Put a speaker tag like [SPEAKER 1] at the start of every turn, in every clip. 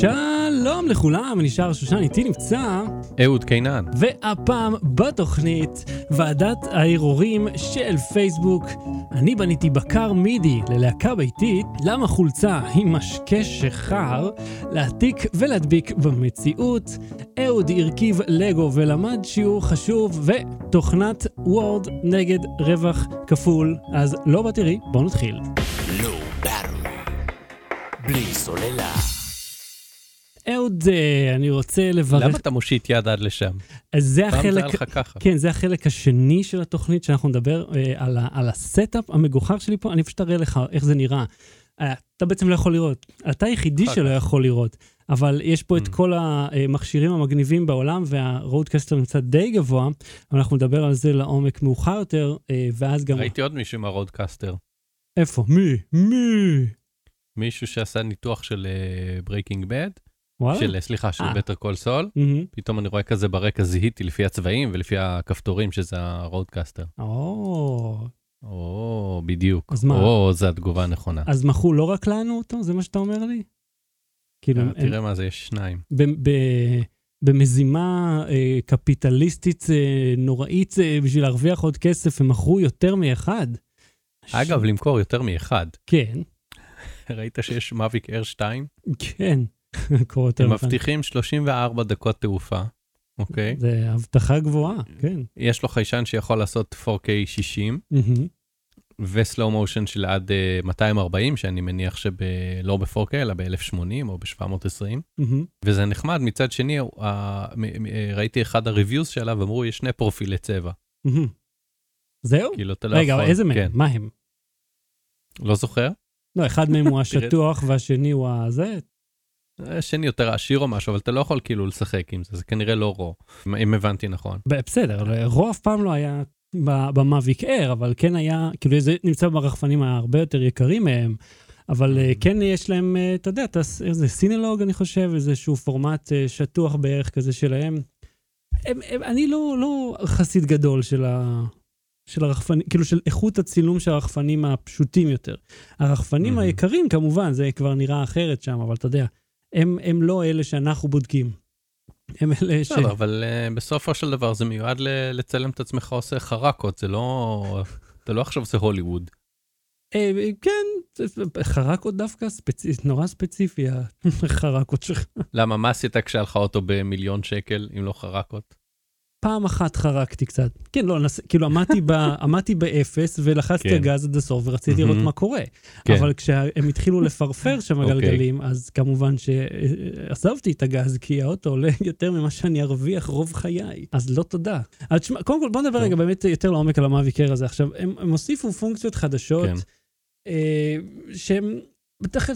[SPEAKER 1] שלום לכולם, אני שר שושן, איתי נמצא,
[SPEAKER 2] אהוד קינן.
[SPEAKER 1] והפעם בתוכנית ועדת הערעורים של פייסבוק. אני בניתי בקר מידי ללהקה ביתית, למה חולצה עם משקה שחר, להעתיק ולהדביק במציאות. אהוד הרכיב לגו ולמד שיעור חשוב, ותוכנת וורד נגד רווח כפול. אז לא בתראי, בואו נתחיל.
[SPEAKER 3] לא. בלי סוללה.
[SPEAKER 1] אהוד, אה, אני רוצה לברך...
[SPEAKER 2] למה אתה מושיט יד עד לשם?
[SPEAKER 1] אז זה
[SPEAKER 2] פעם זה
[SPEAKER 1] החלק...
[SPEAKER 2] היה לך ככה.
[SPEAKER 1] כן, זה החלק השני של התוכנית שאנחנו נדבר אה, על, ה- על ה setup המגוחך שלי פה. אני פשוט אראה לך איך זה נראה. אה, אתה בעצם לא יכול לראות. אתה היחידי שלא. יכול לראות. אבל יש פה את
[SPEAKER 2] אממ.
[SPEAKER 1] כל המכשירים המגניבים בעולם, והרודקסטר נמצא די גבוה, אבל אנחנו נדבר על זה לעומק מאוחר יותר, ואז גם...
[SPEAKER 2] ראיתי עוד מישהו מהרודקסטר.
[SPEAKER 1] איפה? מי? מי?
[SPEAKER 2] מישהו שעשה ניתוח של ברייקינג בד,
[SPEAKER 1] וואלה?
[SPEAKER 2] של, סליחה, של. בטר קול סול. פתאום אני רואה כזה ברקע זיהיתי לפי הצבעים ולפי הכפתורים שזה הרודקסטר.
[SPEAKER 1] או,
[SPEAKER 2] או, בדיוק.
[SPEAKER 1] אז מה?
[SPEAKER 2] או, זו התגובה הנכונה.
[SPEAKER 1] אז מכרו לא רק לנו אותו? זה מה שאתה אומר לי? כאילו,
[SPEAKER 2] אה, תראה מה זה, יש שניים.
[SPEAKER 1] במזימה אה, קפיטליסטית אה, נוראית אה, בשביל להרוויח עוד כסף, הם מכרו יותר מאחד.
[SPEAKER 2] אגב, למכור יותר מאחד.
[SPEAKER 1] כן,
[SPEAKER 2] ראית שיש מאביק אר 2?
[SPEAKER 1] כן. קורה יותר
[SPEAKER 2] הם. מבטיחים 34 דקות תעופה, אוקיי?
[SPEAKER 1] זה הבטחה גבוהה, כן.
[SPEAKER 2] יש לו חיישן שיכול לעשות 4K 60
[SPEAKER 1] מהמם.
[SPEAKER 2] וסלואו מושן של עד אה, 240, שאני מניח שלא ב-4K אלא ב-1080 או ב-720.
[SPEAKER 1] מהמם.
[SPEAKER 2] וזה נחמד, מצד שני, ה- מ- מ- אה, ראיתי אחד הריוויוז שעליו, אמרו, יש שני פרופילי צבע.
[SPEAKER 1] זהו?
[SPEAKER 2] כאילו, אתה לא
[SPEAKER 1] רגע,
[SPEAKER 2] יכול...
[SPEAKER 1] אבל איזה
[SPEAKER 2] כן.
[SPEAKER 1] מהם? מה הם?
[SPEAKER 2] לא זוכר?
[SPEAKER 1] לא, אחד מהם הוא. השטוח והשני הוא הזה.
[SPEAKER 2] השני יותר עשיר או משהו, אבל אתה לא יכול כאילו לשחק עם זה, זה כנראה לא רו, אם- הבנתי נכון.
[SPEAKER 1] בסדר, רוב אף פעם לא היה במאביק אייר, אבל כן היה, כאילו זה נמצא ברחפנים הרבה יותר יקרים מהם, אבל אה, כן יש להם, אה, אתה יודע, איזה סינלוג, אני חושב, איזשהו פורמט אה, שטוח בערך כזה שלהם. הם, הם, אני לא, לא חסיד גדול של, ה, של הרחפנים, כאילו של איכות הצילום של הרחפנים הפשוטים יותר. הרחפנים
[SPEAKER 2] Mhm.
[SPEAKER 1] היקרים, כמובן, זה כבר נראה אחרת שם, אבל אתה יודע, הם, הם לא אלה שאנחנו בודקים. הם אלה ש...
[SPEAKER 2] בסדר, אבל uh, בסופו של דבר זה מיועד ל- לצלם את עצמך עושה חרקות, זה לא... אתה לא עכשיו עושה הוליווד.
[SPEAKER 1] אה, כן, חרקות דווקא ספצי... נורא ספציפי, החרקות שלך.
[SPEAKER 2] למה, מה עשית כשהיה לך אוטו במיליון שקל, אם לא חרקות?
[SPEAKER 1] פעם אחת חרקתי קצת. כן, לא, נס... כאילו עמדתי, ב... עמדתי באפס ולחצתי
[SPEAKER 2] כן.
[SPEAKER 1] הגז עד הסוף ורציתי לראות
[SPEAKER 2] מהמם.
[SPEAKER 1] מה קורה.
[SPEAKER 2] כן.
[SPEAKER 1] אבל כשהם התחילו לפרפר שם
[SPEAKER 2] אוקיי.
[SPEAKER 1] הגלגלים, אז כמובן שעזבתי את הגז, כי האוטו עולה יותר ממה שאני ארוויח רוב חיי. אז לא תודה. אז תשמע, קודם כל בוא נדבר. רגע באמת יותר לעומק על המאביקר הזה. עכשיו, הם, הם הוסיפו פונקציות חדשות,
[SPEAKER 2] כן.
[SPEAKER 1] אה, שהם...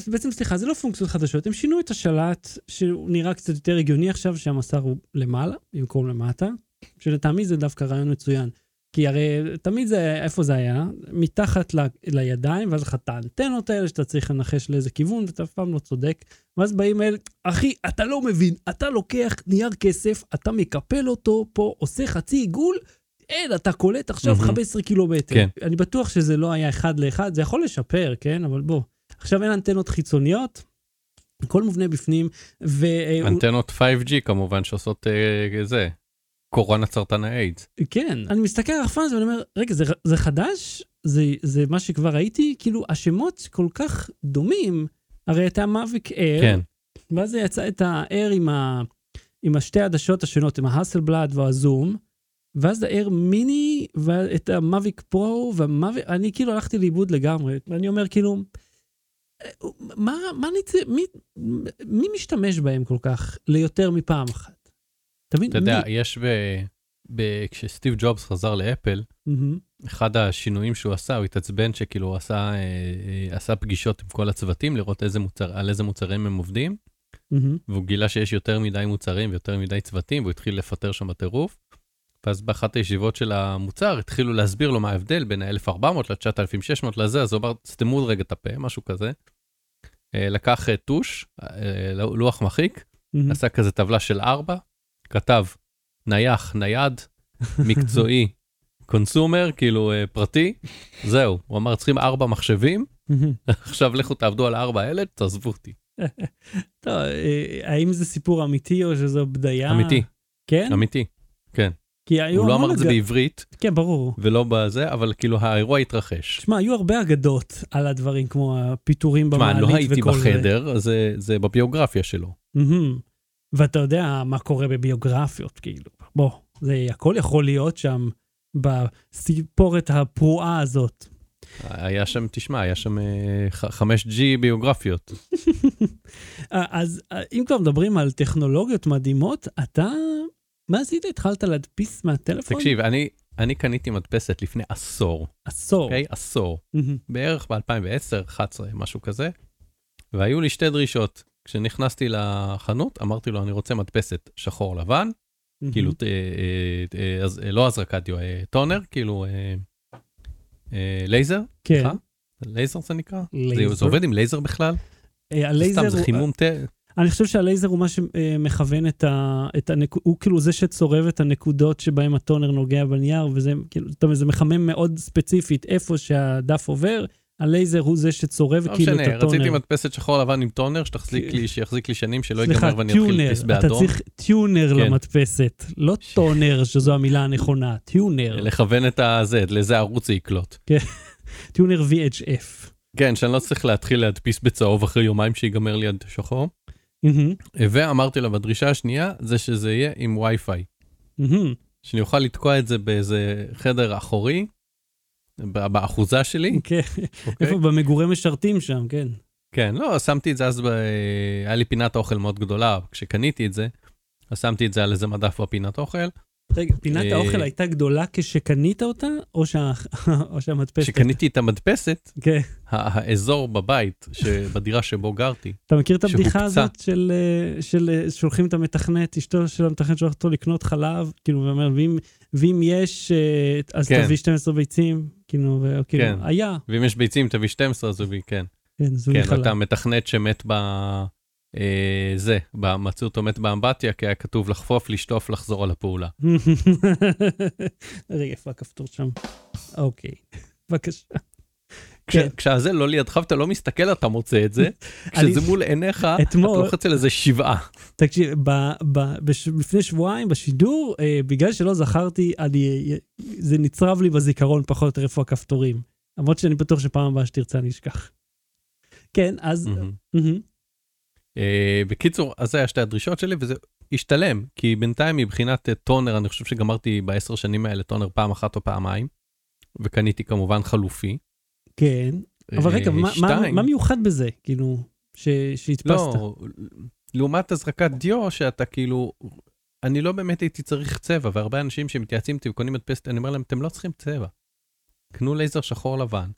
[SPEAKER 1] בעצם סליחה, זה לא פונקציות חדשות, הם שינו את השלט שהוא נראה קצת יותר הגיוני עכשיו, שהמסך הוא למעלה במקום למטה, שלטעמי זה דווקא רעיון מצוין. כי הרי תמיד זה, איפה זה היה? מתחת ל, לידיים, ואז לך את האנטנות האלה שאתה צריך לנחש לאיזה כיוון, ואתה אף פעם לא צודק. ואז באים אלה, אחי, אתה לא מבין, אתה לוקח נייר כסף, אתה מקפל אותו פה, עושה חצי עיגול, אין, אתה קולט עכשיו
[SPEAKER 2] מהמם.
[SPEAKER 1] 15 קילומטר.
[SPEAKER 2] כן.
[SPEAKER 1] אני בטוח שזה לא היה אחד לאחד, זה יכול לשפר, כן? אבל בוא. עכשיו אין אנטנות חיצוניות, הכל מובנה בפנים, ו...
[SPEAKER 2] אנטנות 5G כמובן שעושות אה, זה, קורונה סרטן האיידס.
[SPEAKER 1] כן, אני מסתכל על הרחפן הזה ואני אומר, רגע, זה, זה חדש? זה, זה מה שכבר ראיתי? כאילו, השמות כל כך דומים. הרי אתה מאביק אייר,
[SPEAKER 2] כן,
[SPEAKER 1] ואז זה יצא את האייר עם, ה, עם השתי עדשות השונות, עם ההאסלבלד והזום, ואז האייר מיני, ואת המאביק פרו, והמאביק, אני כאילו הלכתי לאיבוד לגמרי, ואני אומר כאילו, מה, מה נצא, מי, מי משתמש בהם כל כך ליותר מפעם אחת? אתה מבין?
[SPEAKER 2] אתה יודע, יש ב... ב... כשסטיב ג'ובס חזר לאפל,
[SPEAKER 1] מהמם.
[SPEAKER 2] אחד השינויים שהוא עשה, הוא התעצבן שכאילו הוא עשה, אה, אה, עשה פגישות עם כל הצוותים, לראות איזה מוצר, על איזה מוצרים הם עובדים,
[SPEAKER 1] מהמם.
[SPEAKER 2] והוא גילה שיש יותר מדי מוצרים ויותר מדי צוותים, והוא התחיל לפטר שם בטירוף. ואז באחת הישיבות של המוצר התחילו להסביר לו מה ההבדל בין ה-1400 ל-9600 לזה, אז הוא אמר, סתמו רגע את הפה, משהו כזה. אה, לקח אה, טוש, לוח מחיק,
[SPEAKER 1] מהמם.
[SPEAKER 2] עשה כזה טבלה של ארבע, כתב נייח, נייד, מקצועי, קונסומר, כאילו אה, פרטי, זהו, הוא אמר צריכים ארבע מחשבים. עכשיו לכו תעבדו על הארבע האלה, תעזבו אותי.
[SPEAKER 1] טוב, אה, האם זה סיפור אמיתי או שזו בדיה?
[SPEAKER 2] אמיתי,
[SPEAKER 1] כן?
[SPEAKER 2] אמיתי.
[SPEAKER 1] כי היו
[SPEAKER 2] הוא לא
[SPEAKER 1] המון
[SPEAKER 2] אמר את זה בעברית
[SPEAKER 1] כן, ברור.
[SPEAKER 2] ולא בזה, אבל כאילו האירוע התרחש.
[SPEAKER 1] תשמע, היו הרבה אגדות על הדברים, כמו הפיטורים
[SPEAKER 2] תשמע,
[SPEAKER 1] במעלית
[SPEAKER 2] לא הייתי
[SPEAKER 1] וכל זה.
[SPEAKER 2] בחדר, אז זה- זה בביוגרפיה שלו.
[SPEAKER 1] ואתה יודע מה קורה בביוגרפיות, כאילו. בוא, זה הכל יכול להיות שם בסיפורת הפרועה הזאת.
[SPEAKER 2] היה שם, תשמע, היה שם אה, ח- 5G ביוגרפיות.
[SPEAKER 1] אה, אז אה, אם כבר מדברים על טכנולוגיות מדהימות, אתה, מה עשית? התחלת להדפיס מהטלפון?
[SPEAKER 2] תקשיב, אני, אני קניתי מדפסת לפני עשור,
[SPEAKER 1] עשור.
[SPEAKER 2] אוקיי? עשור.
[SPEAKER 1] מהמם.
[SPEAKER 2] בערך ב-2010, 11, משהו כזה. והיו לי שתי דרישות. כשנכנסתי לחנות, אמרתי לו, אני רוצה מדפסת שחור לבן, כאילו, אה, אה, אה, אז- לא הזרקת דיו, טונר, כאילו, לייזר,
[SPEAKER 1] כן.
[SPEAKER 2] סליחה? לייזר זה נקרא?
[SPEAKER 1] לייזר.
[SPEAKER 2] זה עובד עם לייזר בכלל?
[SPEAKER 1] הלייזר
[SPEAKER 2] סתם, זה
[SPEAKER 1] הוא-
[SPEAKER 2] חימום תה.
[SPEAKER 1] אני חושב שהלייזר הוא מה שמכוון את ה... את הנק... הוא כאילו זה שצורב את הנקודות שבהם הטונר נוגע בנייר, וזה כאילו, אתה יודע, זה מחמם מאוד ספציפית איפה שהדף עובר, הלייזר הוא זה שצורב
[SPEAKER 2] לא
[SPEAKER 1] כאילו את
[SPEAKER 2] משנה,
[SPEAKER 1] הטונר.
[SPEAKER 2] רציתי מדפסת שחור לבן עם טונר, שתחזיק לי, שיחזיק לי שנים, שלא
[SPEAKER 1] סליחה,
[SPEAKER 2] ייגמר ואני אתחיל
[SPEAKER 1] טונר,
[SPEAKER 2] להדפיס
[SPEAKER 1] אתה
[SPEAKER 2] באדום.
[SPEAKER 1] צריך טונר
[SPEAKER 2] כן.
[SPEAKER 1] למדפסת, לא טונר, שזו המילה הנכונה, טיונר,
[SPEAKER 2] לכוון את הזה, לאיזה ערוץ זה יקלוט.
[SPEAKER 1] טיונר VHF.
[SPEAKER 2] כן, שאני לא צריך להתחיל להדפיס בצהוב אחרי יומיים שיגמר לי עד שחור. ואמרתי לה, בדרישה השנייה, זה שזה יהיה עם וי-פיי. שאני אוכל לתקוע את זה באיזה חדר אחורי, באחוזה שלי,
[SPEAKER 1] כן,
[SPEAKER 2] אוקיי?
[SPEAKER 1] איפה במגורי משרתים שם, כן.
[SPEAKER 2] כן, לא, שמתי את זה אז, ב... היה לי פינת אוכל מאוד גדולה, כשקניתי את זה, אז שמתי את זה על איזה מדף בפינת אוכל.
[SPEAKER 1] רגע, פינת
[SPEAKER 2] אה,
[SPEAKER 1] האוכל הייתה גדולה כשקנית אותה, או שה- או שהמדפסת?
[SPEAKER 2] כשקניתי את המדפסת,
[SPEAKER 1] כן.
[SPEAKER 2] האזור בבית, בדירה שבו גרתי,
[SPEAKER 1] אתה מכיר את הבדיחה. הזאת של, אה, של אה, שולחים את המתכנת, אשתו של המתכנת שולחת אותו לקנות חלב, כאילו, ואומר, ואם, ואם יש, אז
[SPEAKER 2] כן.
[SPEAKER 1] תביא 12 ביצים, כאילו, וכאילו,
[SPEAKER 2] כן.
[SPEAKER 1] היה,
[SPEAKER 2] ואם יש ביצים תביא 12 אז הוא הביא, כן.
[SPEAKER 1] כן, זוהי
[SPEAKER 2] כן,
[SPEAKER 1] חלב.
[SPEAKER 2] ואתה מתכנת שמת ב... אה, זה, מצאו אותו מת באמבטיה, כי היה כתוב לחפוף, לשטוף, לחזור על הפעולה.
[SPEAKER 1] רגע, איפה הכפתור שם? אוקיי, בבקשה. כן.
[SPEAKER 2] כשהזה לא לידך ואתה לא מסתכל, אתה מוצא את זה. כשזה מול עיניך, אתה לוחץ על איזה שבעה.
[SPEAKER 1] תקשיב, לפני שבועיים בשידור, אה, בגלל שלא זכרתי, אני, זה נצרב לי בזיכרון פחות או יותר איפה הכפתורים. למרות שאני בטוח שפעם הבאה שתרצה אני אשכח. כן, אז...
[SPEAKER 2] אה, בקיצור, אז זה היה שתי הדרישות שלי, וזה השתלם, כי בינתיים מבחינת אה, טונר, אני חושב שגמרתי בעשר שנים האלה טונר פעם אחת או פעמיים, וקניתי כמובן חלופי.
[SPEAKER 1] כן, אבל
[SPEAKER 2] אה,
[SPEAKER 1] רגע, מה, מה, מיוחד בזה, כאילו, ש, שהדפסת?
[SPEAKER 2] לא, לעומת הזרקת דיו, שאתה כאילו, אני לא באמת הייתי צריך צבע, והרבה אנשים שמתייעצים איתי וקונים מדפסת, אני אומר להם, אתם לא צריכים צבע. קנו לייזר שחור לבן,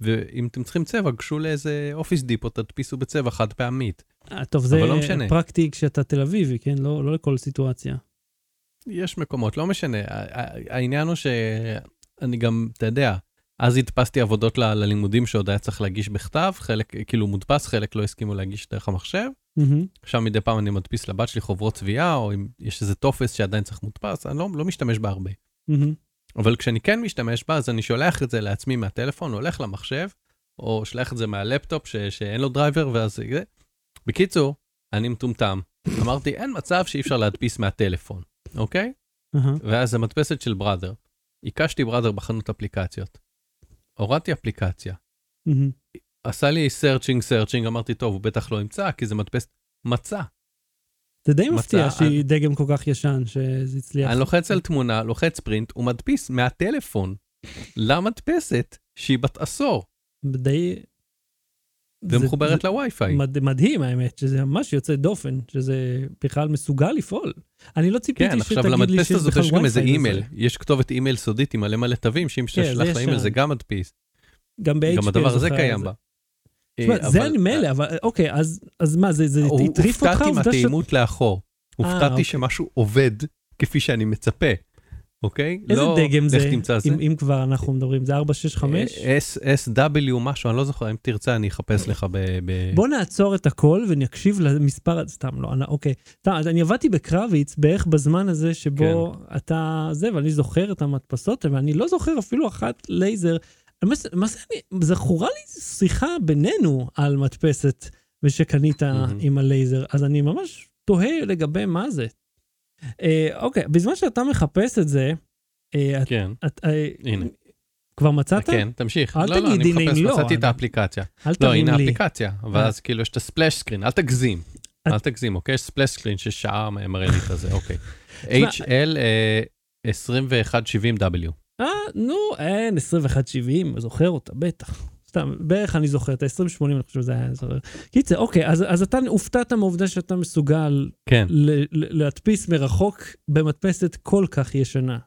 [SPEAKER 2] ואם אתם צריכים צבע, גשו לאיזה אופיס דיפו, תדפיסו בצבע חד פעמית.
[SPEAKER 1] אה, טוב, זה
[SPEAKER 2] לא משנה.
[SPEAKER 1] פרקטי כשאתה תל אביבי, כן? לא, לא לכל סיטואציה.
[SPEAKER 2] יש מקומות, לא משנה. העניין הוא שאני גם, אתה יודע, אז הדפסתי עבודות ל- ללימודים שעוד היה צריך להגיש בכתב, חלק כאילו מודפס, חלק לא הסכימו להגיש דרך המחשב.
[SPEAKER 1] מהמם.
[SPEAKER 2] עכשיו מדי פעם אני מדפיס לבת שלי חוברות צביעה, או אם יש איזה טופס שעדיין צריך מודפס, אני לא, לא משתמש בה הרבה.
[SPEAKER 1] מהמם.
[SPEAKER 2] אבל כשאני כן משתמש בה, אז אני שולח את זה לעצמי מהטלפון, הולך למחשב, או שולח את זה מהלפטופ ש- שאין לו דרייבר, ואז זה... בקיצור, אני מטומטם. אמרתי, אין מצב שאי אפשר להדפיס מהטלפון, אוקיי?
[SPEAKER 1] אהה.
[SPEAKER 2] ואז המדפסת של Brother. הקשתי Brother בחנות אפליקציות. הורדתי אפליקציה.
[SPEAKER 1] מהמם.
[SPEAKER 2] עשה לי searching searching, אמרתי, טוב, הוא בטח לא ימצא, כי זה מדפסת. מצא.
[SPEAKER 1] זה די מפתיע שהיא דגם כל כך ישן, שזה הצליח.
[SPEAKER 2] אני לוחץ על תמונה, לוחץ print, הוא מדפיס מהטלפון למדפסת שהיא בת עשור,
[SPEAKER 1] די... זה-
[SPEAKER 2] ומחוברת
[SPEAKER 1] זה
[SPEAKER 2] לווי-פיי.
[SPEAKER 1] מד- מדהים האמת, שזה ממש יוצא דופן, שזה בכלל מסוגל לפעול. אני לא ציפיתי
[SPEAKER 2] כן,
[SPEAKER 1] שתגיד
[SPEAKER 2] עכשיו
[SPEAKER 1] לי
[SPEAKER 2] למדפסת
[SPEAKER 1] שיש
[SPEAKER 2] הזאת
[SPEAKER 1] בכלל
[SPEAKER 2] יש גם איזה אימייל,
[SPEAKER 1] לזה.
[SPEAKER 2] יש כתובת אימייל סודית עם מלא מלא תווים, שאם
[SPEAKER 1] כן, זה
[SPEAKER 2] שתשלח לאימייל. זה גם מדפיס.
[SPEAKER 1] גם ב-HP.
[SPEAKER 2] גם הדבר הזה קיים
[SPEAKER 1] זה-
[SPEAKER 2] בה.
[SPEAKER 1] תשמע,
[SPEAKER 2] אה,
[SPEAKER 1] זה אני מילא, אבל אוקיי, אז אז מה, זה זה הטריף אותך?
[SPEAKER 2] הופתעתי מהתאימות לאחור.
[SPEAKER 1] אה,
[SPEAKER 2] הופתעתי
[SPEAKER 1] אוקיי.
[SPEAKER 2] שמשהו עובד כפי שאני מצפה, אוקיי?
[SPEAKER 1] איזה
[SPEAKER 2] לא,
[SPEAKER 1] דגם זה,
[SPEAKER 2] לך תמצא זה.
[SPEAKER 1] אם אם כבר אנחנו מדברים, זה 465?
[SPEAKER 2] אה, S- SW משהו, אני לא זוכר, אם תרצה אני אחפש לך ב... ב-
[SPEAKER 1] בוא נעצור את הכל ונקשיב למספר, סתם לא, אני- אוקיי. סתם, אני עבדתי בקרביץ בערך בזמן הזה שבו
[SPEAKER 2] כן.
[SPEAKER 1] אתה, זה, ואני זוכר את המדפסות, ואני לא זוכר אפילו אחת לייזר. למעשה אני- זכורה לי שיחה בינינו על מדפסת ושקנית. עם הלייזר, אז אני ממש תוהה לגבי מה זה. אה, אוקיי, בזמן שאתה מחפש את זה, אה,
[SPEAKER 2] כן,
[SPEAKER 1] את- אה,
[SPEAKER 2] הנה.
[SPEAKER 1] כבר מצאת?
[SPEAKER 2] כן, תמשיך.
[SPEAKER 1] אל
[SPEAKER 2] לא, לא,
[SPEAKER 1] תגיד,
[SPEAKER 2] אני
[SPEAKER 1] הנה,
[SPEAKER 2] מחפש,
[SPEAKER 1] אם לא,
[SPEAKER 2] מצאתי את
[SPEAKER 1] אני-
[SPEAKER 2] האפליקציה.
[SPEAKER 1] אל
[SPEAKER 2] לא, הנה
[SPEAKER 1] לי.
[SPEAKER 2] האפליקציה, אבל
[SPEAKER 1] אה.
[SPEAKER 2] אז כאילו יש את הספלאש סקרין, אל תגזים. אל תגזים, אוקיי? יש ספלאש סקרין ששעה מראה לי את הזה, אוקיי. HL אה, 2170W.
[SPEAKER 1] אה, נו, אין, 2170, זוכר אותה, בטח. סתם, בערך אני זוכר, את ה-2080 אני חושב שזה היה זוכר. קיצר, אוקיי, אז, אז אתה הופתעת מהעובדה שאתה מסוגל
[SPEAKER 2] כן.
[SPEAKER 1] ל- ל- להדפיס מרחוק במדפסת כל כך ישנה.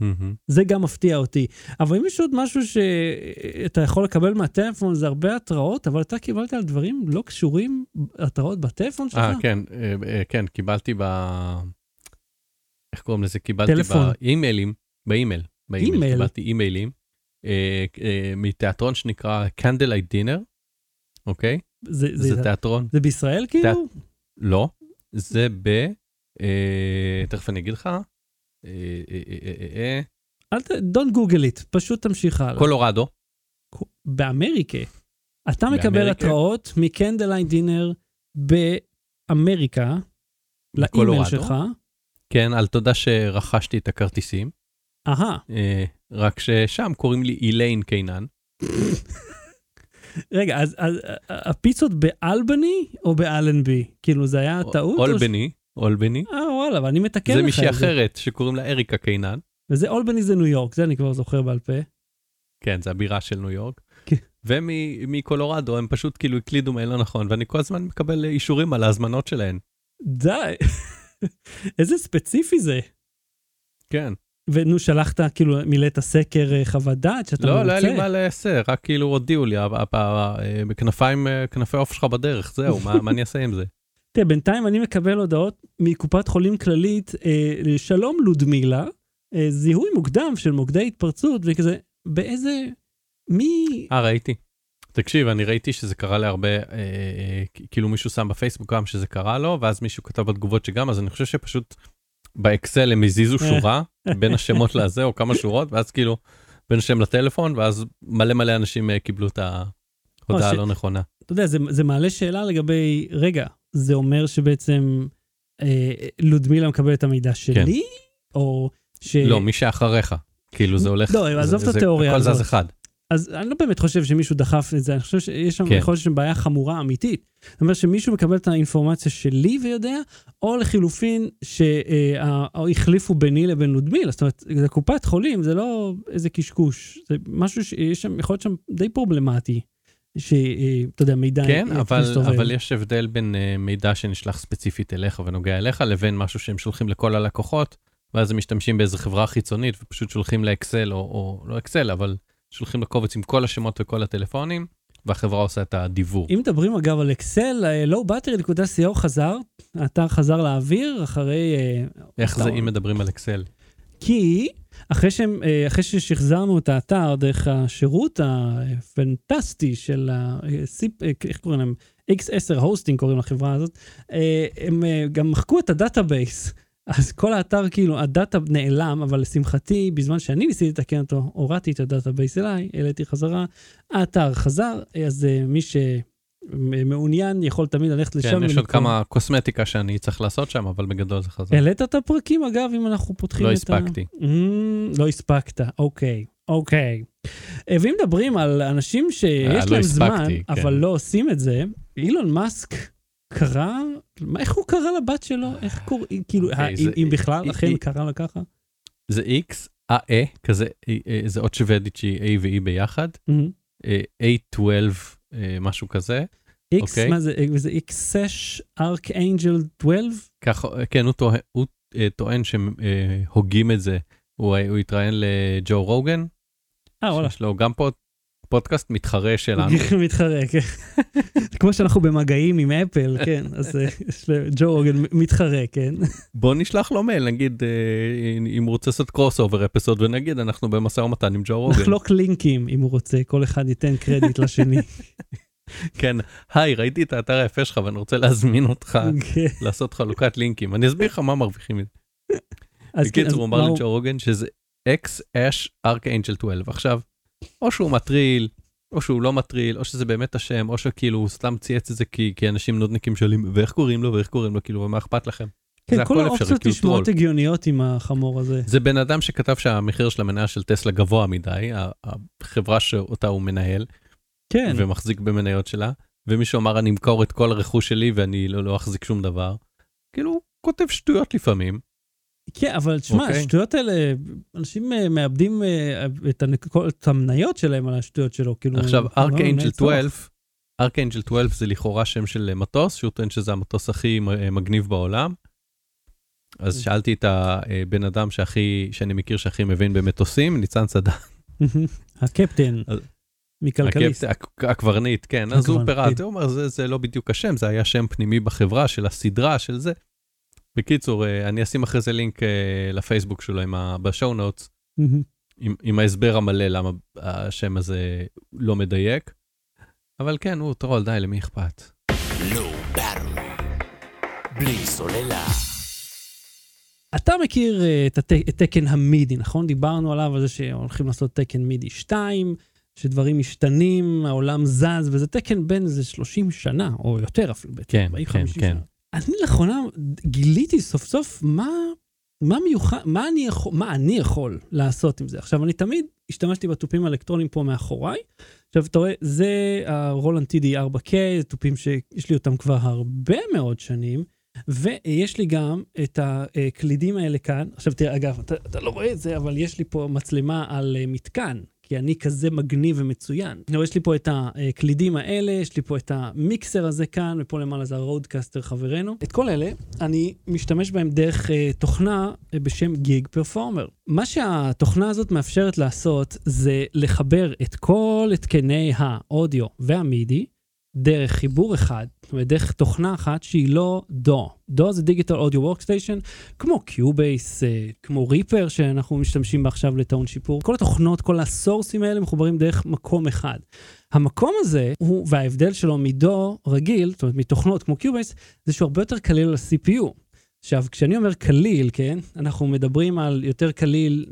[SPEAKER 2] מהמם.
[SPEAKER 1] זה גם מפתיע אותי. אבל אם יש עוד משהו שאתה יכול לקבל מהטלפון, זה הרבה התראות, אבל אתה קיבלת על דברים לא קשורים, התראות בטלפון שלך?
[SPEAKER 2] אה, כן, אה, אה, כן, קיבלתי ב... איך קוראים לזה? קיבלתי
[SPEAKER 1] טלפון.
[SPEAKER 2] באימיילים, באימייל. באימייל
[SPEAKER 1] אימייל?
[SPEAKER 2] קיבלתי אימיילים מתיאטרון שנקרא Candlelight Dinner, אוקיי?
[SPEAKER 1] זה, זה,
[SPEAKER 2] זה תיאטרון,
[SPEAKER 1] זה בישראל כאילו?
[SPEAKER 2] לא, זה ב... אה, תכף אני אגיד לך. אה, אה, אה, אה, אה,
[SPEAKER 1] אל ת... Don't Google it, פשוט תמשיך הלאה.
[SPEAKER 2] קולורדו.
[SPEAKER 1] באמריקה. אתה מקבל
[SPEAKER 2] באמריקה?
[SPEAKER 1] התראות מקנדליין דינר באמריקה, לאימייל. שלך.
[SPEAKER 2] כן, על תודה שרכשתי את הכרטיסים.
[SPEAKER 1] אהה,
[SPEAKER 2] אה, רק ששם קוראים לי איליין קיינן.
[SPEAKER 1] רגע, אז, אז הפיצות באלבני או באלנבי? כאילו זה היה טעות? או ש-
[SPEAKER 2] אולבני, אולבני.
[SPEAKER 1] אה וואלה, ואני מתקן לך
[SPEAKER 2] זה
[SPEAKER 1] את
[SPEAKER 2] מישהי אחרת שקוראים לה אריקה קיינן.
[SPEAKER 1] וזה אולבני זה ניו יורק, זה אני כבר זוכר בעל פה.
[SPEAKER 2] כן, זה הבירה של ניו יורק.
[SPEAKER 1] כן.
[SPEAKER 2] ומקולורדו הם פשוט כאילו הקלידו מייל לא נכון, ואני כל הזמן מקבל אישורים על ההזמנות שלהן.
[SPEAKER 1] די, איזה ספציפי זה.
[SPEAKER 2] כן.
[SPEAKER 1] ונו, שלחת, כאילו, מילאת סקר אה, חוות דעת שאתה
[SPEAKER 2] לא,
[SPEAKER 1] מרוצה?
[SPEAKER 2] לא היה לי מה לעשר, רק כאילו הודיעו לי, "ה- ה- ה- אה, בכנפיים, אה, כנפי העוף שלך בדרך, זהו, מה מה אני אעשה עם זה?
[SPEAKER 1] תראה, בינתיים אני מקבל הודעות מקופת חולים כללית, אה, שלום לודמילה, אה, זיהוי מוקדם של מוקדי התפרצות, וכזה, באיזה, מי,
[SPEAKER 2] אה, ראיתי. תקשיב, אני ראיתי שזה קרה להרבה, אה, אה, כאילו מישהו שם בפייסבוק גם שזה קרה לו, ואז מישהו כתב בתגובות שגם, אז אני חושב שפשוט באקסל הם הזיזו שורה בין השמות לזה, או כמה שורות, ואז כאילו בין השם לטלפון, ואז מלא מלא אנשים אה, קיבלו את ההודעה
[SPEAKER 1] ש-
[SPEAKER 2] הלא נכונה.
[SPEAKER 1] אתה יודע, זה, זה מעלה שאלה לגבי, רגע, זה אומר שבעצם אה, לודמילה מקבלת את המידע שלי, או ש...
[SPEAKER 2] לא, מי שאחריך. כאילו זה הולך,
[SPEAKER 1] לא, עזוב את התיאוריה
[SPEAKER 2] הכל
[SPEAKER 1] הזאת.
[SPEAKER 2] זז אחד.
[SPEAKER 1] אז אני לא באמת חושב שמישהו דחף את זה, אני חושב שיש שם,
[SPEAKER 2] כן.
[SPEAKER 1] יכול להיות שם בעיה חמורה אמיתית. זאת אומרת שמישהו מקבל את האינפורמציה שלי ויודע, או לחילופין שהחליפו ביני לבין לודמילה, זאת אומרת, זה קופת חולים, זה לא איזה קשקוש, זה משהו שיש שם, יכול להיות שם די פרובלמטי, שאתה יודע, מידע
[SPEAKER 2] כן,
[SPEAKER 1] אה,
[SPEAKER 2] אבל,
[SPEAKER 1] מסתובב.
[SPEAKER 2] אבל יש הבדל בין uh, מידע שנשלח ספציפית אליך ונוגע אליך, לבין משהו שהם שולחים לכל הלקוחות, ואז הם משתמשים באיזה חברה חיצונית ופשוט שולחים לאקסל, או, או לא אקסל, אבל שולחים לקובץ עם כל השמות וכל הטלפונים, והחברה עושה את הדיבור.
[SPEAKER 1] אם מדברים אגב על אקסל, lowbattery.co חזר, האתר חזר לאוויר אחרי... אה,
[SPEAKER 2] איך זה אם מדברים על אקסל?
[SPEAKER 1] כי אחרי, שהם, אה, אחרי ששחזרנו את האתר דרך השירות הפנטסטי של ה... אה, איך קוראים להם? X10 hosting קוראים לחברה הזאת, אה, הם אה, גם מחקו את ה database. אז כל האתר, כאילו, הדאטה נעלם, אבל לשמחתי, בזמן שאני ניסיתי לתקן אותו, הורדתי את ה database אליי, העליתי חזרה, האתר חזר, אז אה, מי שמעוניין יכול תמיד ללכת לשם.
[SPEAKER 2] כן, יש עוד. כמה קוסמטיקה שאני צריך לעשות שם, אבל בגדול זה חזר.
[SPEAKER 1] העלית את הפרקים, אגב, אם אנחנו פותחים
[SPEAKER 2] לא
[SPEAKER 1] את ה...
[SPEAKER 2] הספקתי.
[SPEAKER 1] Mm, לא הספקת, אוקיי, אוקיי. אה, ואם מדברים על אנשים שיש
[SPEAKER 2] אה, לא
[SPEAKER 1] להם זמן,
[SPEAKER 2] הספקתי, כן.
[SPEAKER 1] אבל לא עושים את זה, אילון מאסק קרא, מה, איך הוא קרא לבת שלו? איך קוראים, כאילו,
[SPEAKER 2] אוקיי,
[SPEAKER 1] אם בכלל אכן קרא לה ככה?
[SPEAKER 2] זה X, אה, אה, כזה, אה, אה, זה אות שוודית שהיא A ו-E ביחד. אה, A12, אה, משהו כזה.
[SPEAKER 1] איקס,
[SPEAKER 2] אוקיי.
[SPEAKER 1] מה זה, זה ארק אנג'ל 12?
[SPEAKER 2] ככה, כן, הוא טוען, שהם הוגים את זה. הוא, התראיין לג'ו רוגן,
[SPEAKER 1] אה, וואלה.
[SPEAKER 2] שיש לו גם פוד, פודקאסט מתחרה שלנו.
[SPEAKER 1] מתחרה, כן. כמו שאנחנו במגעים עם אפל, כן, אז אה, לג'ו רוגן מתחרה, כן.
[SPEAKER 2] בוא נשלח לו מייל, נגיד, אה, אם הוא רוצה לעשות crossover episode, ונגיד, אנחנו במשא ומתן עם ג'ו רוגן.
[SPEAKER 1] נחלוק לינקים אם הוא רוצה, כל אחד ייתן קרדיט לשני.
[SPEAKER 2] כן, היי, ראיתי את האתר היפה שלך ואני רוצה להזמין אותך
[SPEAKER 1] כן.
[SPEAKER 2] לעשות חלוקת לינקים. אני אסביר לך מה מרוויחים מזה.
[SPEAKER 1] כן,
[SPEAKER 2] בקיצור, הוא אמר לג'ו רוגן שזה X-Ash Archangel 12. עכשיו, או שהוא מטריל, או שהוא לא מטריל, או שזה באמת השם, או שכאילו הוא סתם צייץ את זה כי, כי אנשים נודניקים שואלים, ואיך קוראים לו, ואיך קוראים לו, כאילו, ומה אכפת לכם?
[SPEAKER 1] כן, כל האופציות
[SPEAKER 2] כאילו
[SPEAKER 1] נשמעות. הגיוניות עם החמור הזה.
[SPEAKER 2] זה בן אדם שכתב שהמחיר של המניה של טסלה גבוה מדי, החברה שאותה הוא מנהל,
[SPEAKER 1] כן,
[SPEAKER 2] ומחזיק במניות שלה, ומישהו אמר אני אמכור את כל הרכוש שלי ואני לא, לא אחזיק שום דבר. כאילו, הוא כותב שטויות לפעמים.
[SPEAKER 1] כן, אבל תשמע,
[SPEAKER 2] אוקיי.
[SPEAKER 1] השטויות האלה, אנשים אה, מאבדים אה, את הנק- את המניות שלהם על השטויות שלו, כאילו...
[SPEAKER 2] עכשיו,
[SPEAKER 1] צורך.
[SPEAKER 2] 12, ארקיינג'ל 12 זה לכאורה שם של מטוס, שהוא טוען שזה המטוס הכי מגניב בעולם. אז
[SPEAKER 1] Mm.
[SPEAKER 2] שאלתי את הבן אדם שהכי, שאני מכיר שהכי מבין במטוסים, ניצן צדק,
[SPEAKER 1] הקפטן, מכלכליסט.
[SPEAKER 2] הקברניט, כן, אז הוא. פירט, הוא אומר, זה לא בדיוק השם, זה היה שם פנימי בחברה של הסדרה, של זה. בקיצור, אה, אני אשים אחרי זה לינק אה, לפייסבוק שלו עם ה- ב show
[SPEAKER 1] notes.
[SPEAKER 2] עם, עם ההסבר המלא למה השם הזה לא מדייק. אבל כן, הוא טרול, די, למי אכפת?
[SPEAKER 3] ברל. בלי סוללה.
[SPEAKER 1] אתה מכיר אה, את, הת... את תקן המידי, נכון? דיברנו עליו, על זה שהולכים לעשות תקן מידי 2, שדברים משתנים, העולם זז, וזה תקן בין איזה 30 שנה, או יותר אפילו, בעצם,
[SPEAKER 2] כן,
[SPEAKER 1] 40,
[SPEAKER 2] כן,
[SPEAKER 1] 50
[SPEAKER 2] כן.
[SPEAKER 1] שנה. אני לאחרונה גיליתי סוף סוף מה, מה מיוחד, מה אני, יכול, מה אני יכול לעשות עם זה. עכשיו, אני תמיד השתמשתי בתופים האלקטרונים פה מאחוריי. עכשיו, אתה רואה, זה הרולנד TD 4K, זה תופים שיש לי אותם כבר הרבה מאוד שנים. ויש לי גם את הקלידים האלה כאן. עכשיו תראה, אגב, אתה, אתה לא רואה את זה, אבל יש לי פה מצלמה על אה, מתקן, כי אני כזה מגניב ומצוין. לא, יש לי פה את הקלידים האלה, יש לי פה את המיקסר הזה כאן, ופה למעלה זה ה RODECaster חברנו. את כל אלה, אני משתמש בהם דרך אה, תוכנה אה, בשם Gig Performer. מה שהתוכנה הזאת מאפשרת לעשות, זה לחבר את כל התקני האודיו וה MIDI, דרך חיבור אחד, זאת אומרת, דרך תוכנה אחת שהיא לא DAW. DAW זה digital audio workstation, כמו Cubase, אה, כמו Reaper שאנחנו משתמשים בה עכשיו לטעון שיפור. כל התוכנות, כל הסורסים האלה מחוברים דרך מקום אחד. המקום הזה, הוא, וההבדל שלו מ DAW רגיל, זאת אומרת מתוכנות כמו Cubase, זה שהוא הרבה יותר קליל על ה-CPU. עכשיו, כשאני אומר קליל, כן, אנחנו מדברים על יותר קליל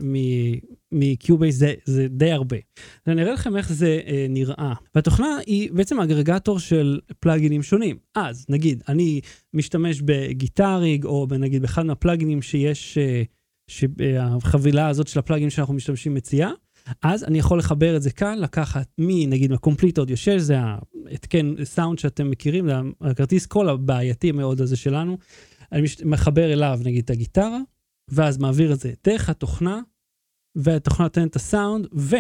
[SPEAKER 1] מ Cubase, זה, זה די הרבה. אני אראה לכם איך זה אה, נראה. והתוכנה היא בעצם אגרגטור של פלאגינים שונים. אז, נגיד, אני משתמש ב Guitar Rig, או נגיד באחד מהפלאגינים שיש, אה, שהחבילה הזאת של הפלאגינים שאנחנו משתמשים מציעה, אז אני יכול לחבר את זה כאן, לקחת מנגיד מה Komplete Audio 6, זה ההתקן סאונד שאתם מכירים, זה הכרטיס קול הבעייתי מאוד הזה שלנו. אני מש- מחבר אליו נגיד את הגיטרה, ואז מעביר את זה דרך התוכנה, והתוכנה נותנת את הסאונד, ו,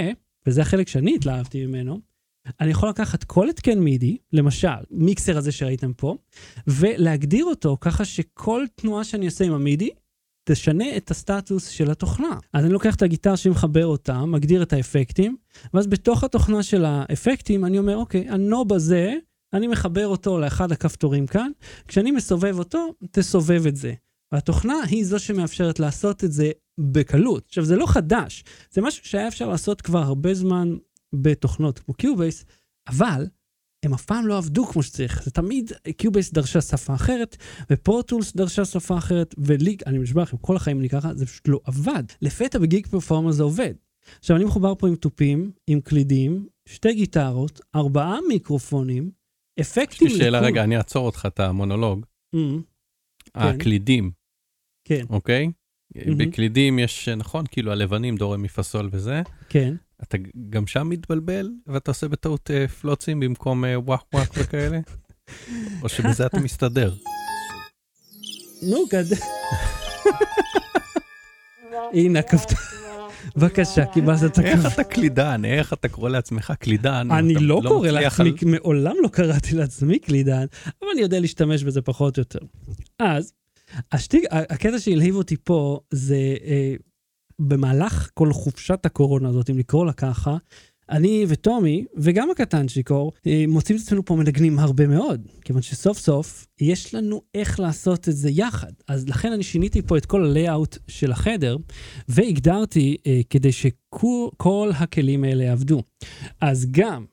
[SPEAKER 1] וזה החלק שאני התלהבתי ממנו, אני יכול לקחת כל התקן מידי, למשל, מיקסר הזה שראיתם פה, ולהגדיר אותו ככה שכל תנועה שאני עושה עם המידי, תשנה את הסטטוס של התוכנה. אז אני לוקח את הגיטרה שאני מחבר אותה, מגדיר את האפקטים, ואז בתוך התוכנה של האפקטים אני אומר, אוקיי, הנוב הזה, אני מחבר אותו לאחד הכפתורים כאן, כשאני מסובב אותו, תסובב את זה. והתוכנה היא זו שמאפשרת לעשות את זה בקלות. עכשיו, זה לא חדש, זה משהו שהיה אפשר לעשות כבר הרבה זמן בתוכנות כמו Cubase, אבל הם אף פעם לא עבדו כמו שצריך. זה תמיד, Cubase דרשה שפה אחרת, ו Pro Tools דרשה שפה אחרת, ולי, אני נשבע לכם, כל החיים אני ככה, זה פשוט לא עבד. לפתע ב Gig Performer זה עובד. עכשיו, אני מחובר פה עם תופים, עם קלידים, שתי גיטרות, ארבעה מיקרופונים,
[SPEAKER 2] יש
[SPEAKER 1] אפקטים
[SPEAKER 2] לי שאלה. רגע, אני אעצור אותך את המונולוג.
[SPEAKER 1] Mm,
[SPEAKER 2] הקלידים,
[SPEAKER 1] כן,
[SPEAKER 2] אוקיי?
[SPEAKER 1] מהמם.
[SPEAKER 2] בקלידים יש, נכון, כאילו הלבנים, דורם מפסול וזה.
[SPEAKER 1] כן.
[SPEAKER 2] אתה גם שם מתבלבל ואתה עושה בטעות אה, פלוצים במקום אה, וואק וואק וכאלה? או שבזה אתה מסתדר?
[SPEAKER 1] נו, גד... הנה הכפתור. בבקשה, קיבלת את
[SPEAKER 2] איך
[SPEAKER 1] הכפתור.
[SPEAKER 2] אתה קלידן? איך אתה קורא לעצמך קלידן?
[SPEAKER 1] אני
[SPEAKER 2] אתה
[SPEAKER 1] לא קורא לעצמי, מעולם לא קראתי לעצמי קלידן, אבל אני יודע להשתמש בזה פחות או יותר. אז, הקטע שהלהיב אותי פה זה אה, במהלך כל חופשת הקורונה הזאת, אם לקרוא לה ככה, אני וטומי, וגם הקטן שיקור, אה, מוצאים את עצמנו פה מנגנים הרבה מאוד, כיוון שסוף סוף יש לנו איך לעשות את זה יחד. אז לכן אני שיניתי פה את כל הלייאאוט של החדר, והגדרתי אה, כדי שכל הכלים האלה יעבדו. אז גם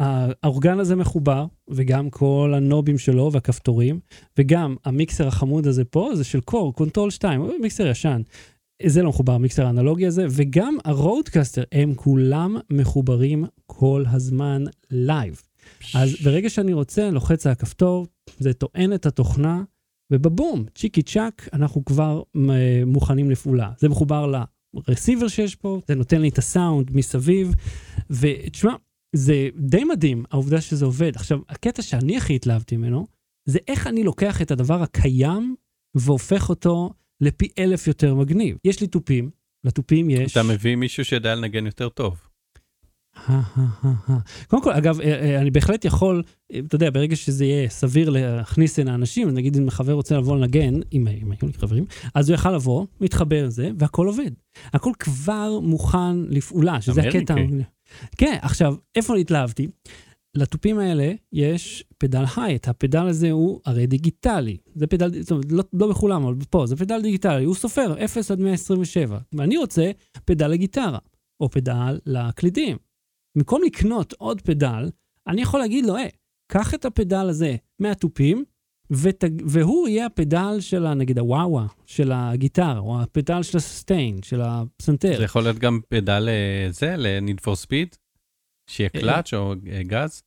[SPEAKER 1] האורגן הזה מחובר, וגם כל הנובים שלו והכפתורים, וגם המיקסר החמוד הזה פה, זה של Korg, Kontrol 2, הוא מיקסר ישן. זה לא מחובר, המיקסר האנלוגי הזה, וגם ה RODECaster, הם כולם מחוברים כל הזמן live. אז ברגע שאני רוצה, לוחץ על הכפתור, זה טוען את התוכנה, ובבום, צ'יקי צ'אק, אנחנו כבר אה, מוכנים לפעולה. זה מחובר לרסיבר שיש פה, זה נותן לי את הסאונד מסביב, ותשמע, זה די מדהים, העובדה שזה עובד. עכשיו, הקטע שאני הכי התלהבתי ממנו, זה איך אני לוקח את הדבר הקיים והופך אותו לפי אלף יותר מגניב. יש לי תופים, לתופים יש...
[SPEAKER 2] אתה מביא מישהו שיודע לנגן יותר טוב.
[SPEAKER 1] קודם כל, אגב, אה, אה, אני בהחלט יכול, אה, אתה יודע, ברגע שזה יהיה סביר להכניס הנה אנשים, נגיד אם חבר רוצה לבוא לנגן, אם היו לי חברים, אז הוא יכל לבוא, מתחבר לזה, והכל עובד. הכל כבר מוכן לפעולה, שזה הקטע. כן, עכשיו, איפה התלהבתי? לתופים האלה יש פדל הייט, הפדל הזה הוא הרי דיגיטלי. זה פדל, זאת אומרת, לא, לא בכולם, אבל פה, זה פדל דיגיטלי, הוא סופר 0 עד 127. ואני רוצה פדל לגיטרה, או פדל לקלידים. במקום לקנות עוד פדל, אני יכול להגיד לו, היי, קח את הפדל הזה מהתופים, ות... והוא יהיה הפדל של, ה- נגיד, הוואווה, של הגיטרה, או הפדל של הסטיין, של הפסנתר.
[SPEAKER 2] זה יכול להיות גם פדל אה, זה, ל-need for שיהיה
[SPEAKER 1] אה,
[SPEAKER 2] קלאץ' או אה, גז.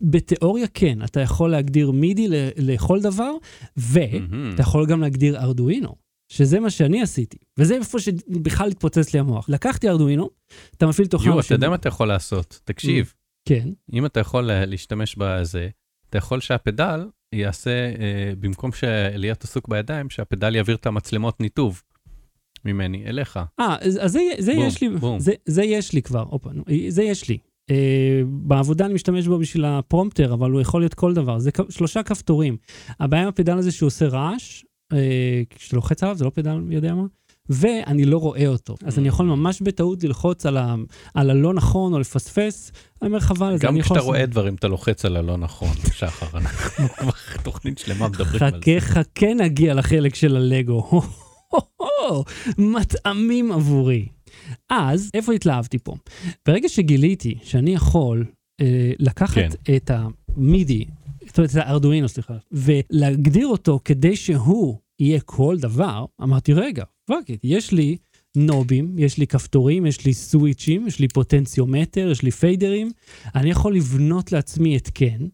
[SPEAKER 1] בתיאוריה כן, אתה יכול להגדיר מידי לכל דבר, ואתה. יכול גם להגדיר ארדואינו, שזה מה שאני עשיתי, וזה איפה שבכלל התפוצץ לי המוח. לקחתי ארדואינו, אתה מפעיל תוכנה...
[SPEAKER 2] יו, אתה יודע מה אתה יכול לעשות? תקשיב,
[SPEAKER 1] כן,
[SPEAKER 2] אם אתה יכול להשתמש בזה, אתה יכול שהפדל יעשה, אה, במקום שלהיות עסוק בידיים, שהפדל יעביר את המצלמות ניתוב ממני אליך.
[SPEAKER 1] אה, אז זה, זה
[SPEAKER 2] בום,
[SPEAKER 1] יש לי,
[SPEAKER 2] בום.
[SPEAKER 1] זה, זה יש לי כבר, הופה, נו, זה יש לי. Uh, בעבודה אני משתמש בו בשביל הפרומפטר, אבל הוא יכול להיות כל דבר. זה שלושה כפתורים. הבעיה עם הפדל הזה שהוא עושה רעש, uh, כשאתה לוחץ עליו, זה לא פדל מי יודע מה, ואני לא רואה אותו. אז אני יכול ממש בטעות ללחוץ על, ה, על הלא נכון או לפספס, אני אומר חבל, אז
[SPEAKER 2] גם
[SPEAKER 1] אני יכול...
[SPEAKER 2] כשאתה
[SPEAKER 1] לעשות-
[SPEAKER 2] רואה דברים, אתה לוחץ על הלא נכון, שחר, אנחנו כבר תוכנית שלמה מדברים על זה.
[SPEAKER 1] חכה, חכה נגיע לחלק של הלגו. מטעמים עבורי. אז, איפה התלהבתי פה? ברגע שגיליתי שאני יכול אה, לקחת
[SPEAKER 2] כן.
[SPEAKER 1] את ה MIDI, זאת אומרת, את ה Arduino, סליחה, ולהגדיר אותו כדי שהוא יהיה כל דבר, אמרתי, רגע, fuck it, יש לי נובים, יש לי כפתורים, יש לי סוויצ'ים, יש לי פוטנציומטר, יש לי פיידרים, אני יכול לבנות לעצמי התקן,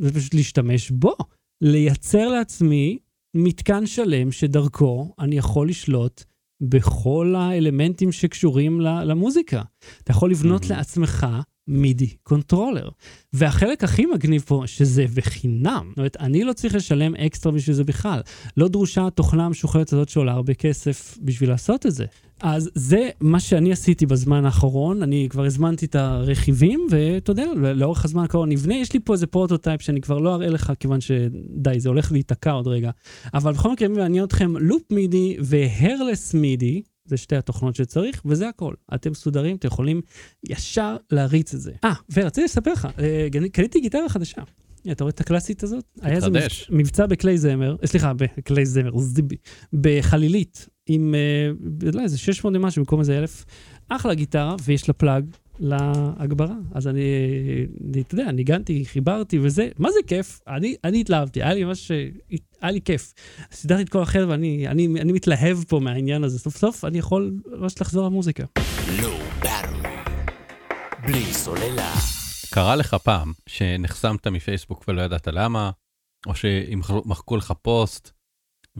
[SPEAKER 1] ופשוט להשתמש בו. לייצר לעצמי מתקן שלם שדרכו אני יכול לשלוט בכל האלמנטים שקשורים למוזיקה. אתה יכול לבנות
[SPEAKER 2] Mhm.
[SPEAKER 1] לעצמך MIDI controller. והחלק הכי מגניב פה, שזה בחינם. זאת אומרת, אני לא צריך לשלם אקסטרה בשביל זה בכלל. לא דרושה התוכנה המשוכללת הזאת שעולה הרבה כסף בשביל לעשות את זה. אז זה מה שאני עשיתי בזמן האחרון, אני כבר הזמנתי את הרכיבים, ואתה יודע, לאורך הזמן הקרוב נבנה, יש לי פה איזה prototype שאני כבר לא אראה לך, כיוון שדי, זה הולך להיתקע עוד רגע. אבל בכל מקרה, מעניין אתכם, loopMIDI ו Hairless MIDI, זה שתי התוכנות שצריך, וזה הכל. אתם מסודרים, אתם יכולים ישר להריץ את זה. אה, ורציתי לספר לך, אה, קניתי גיטרה חדשה. אתה רואה את הקלאסית הזאת? היה איזה. מבצע- מבצע בכלי זמר, אה, סליחה, בכלי זמר, בחלילית, עם, אה, לא, איזה 600 ומשהו במקום איזה אלף. אחלה גיטרה, ויש לה פלאג להגברה. אז אני, אני, אתה יודע, ניגנתי, חיברתי וזה, מה זה כיף? אני, אני התלהבתי, היה לי ממש, אה, היה לי כיף. סידרתי את כל החדר ואני אני, אני מתלהב פה מהעניין הזה. סוף סוף אני יכול ממש לחזור למוזיקה.
[SPEAKER 3] לא. בלי סוללה.
[SPEAKER 2] קרה לך פעם שנחסמת מפייסבוק ולא ידעת למה, או שמחקו לך פוסט,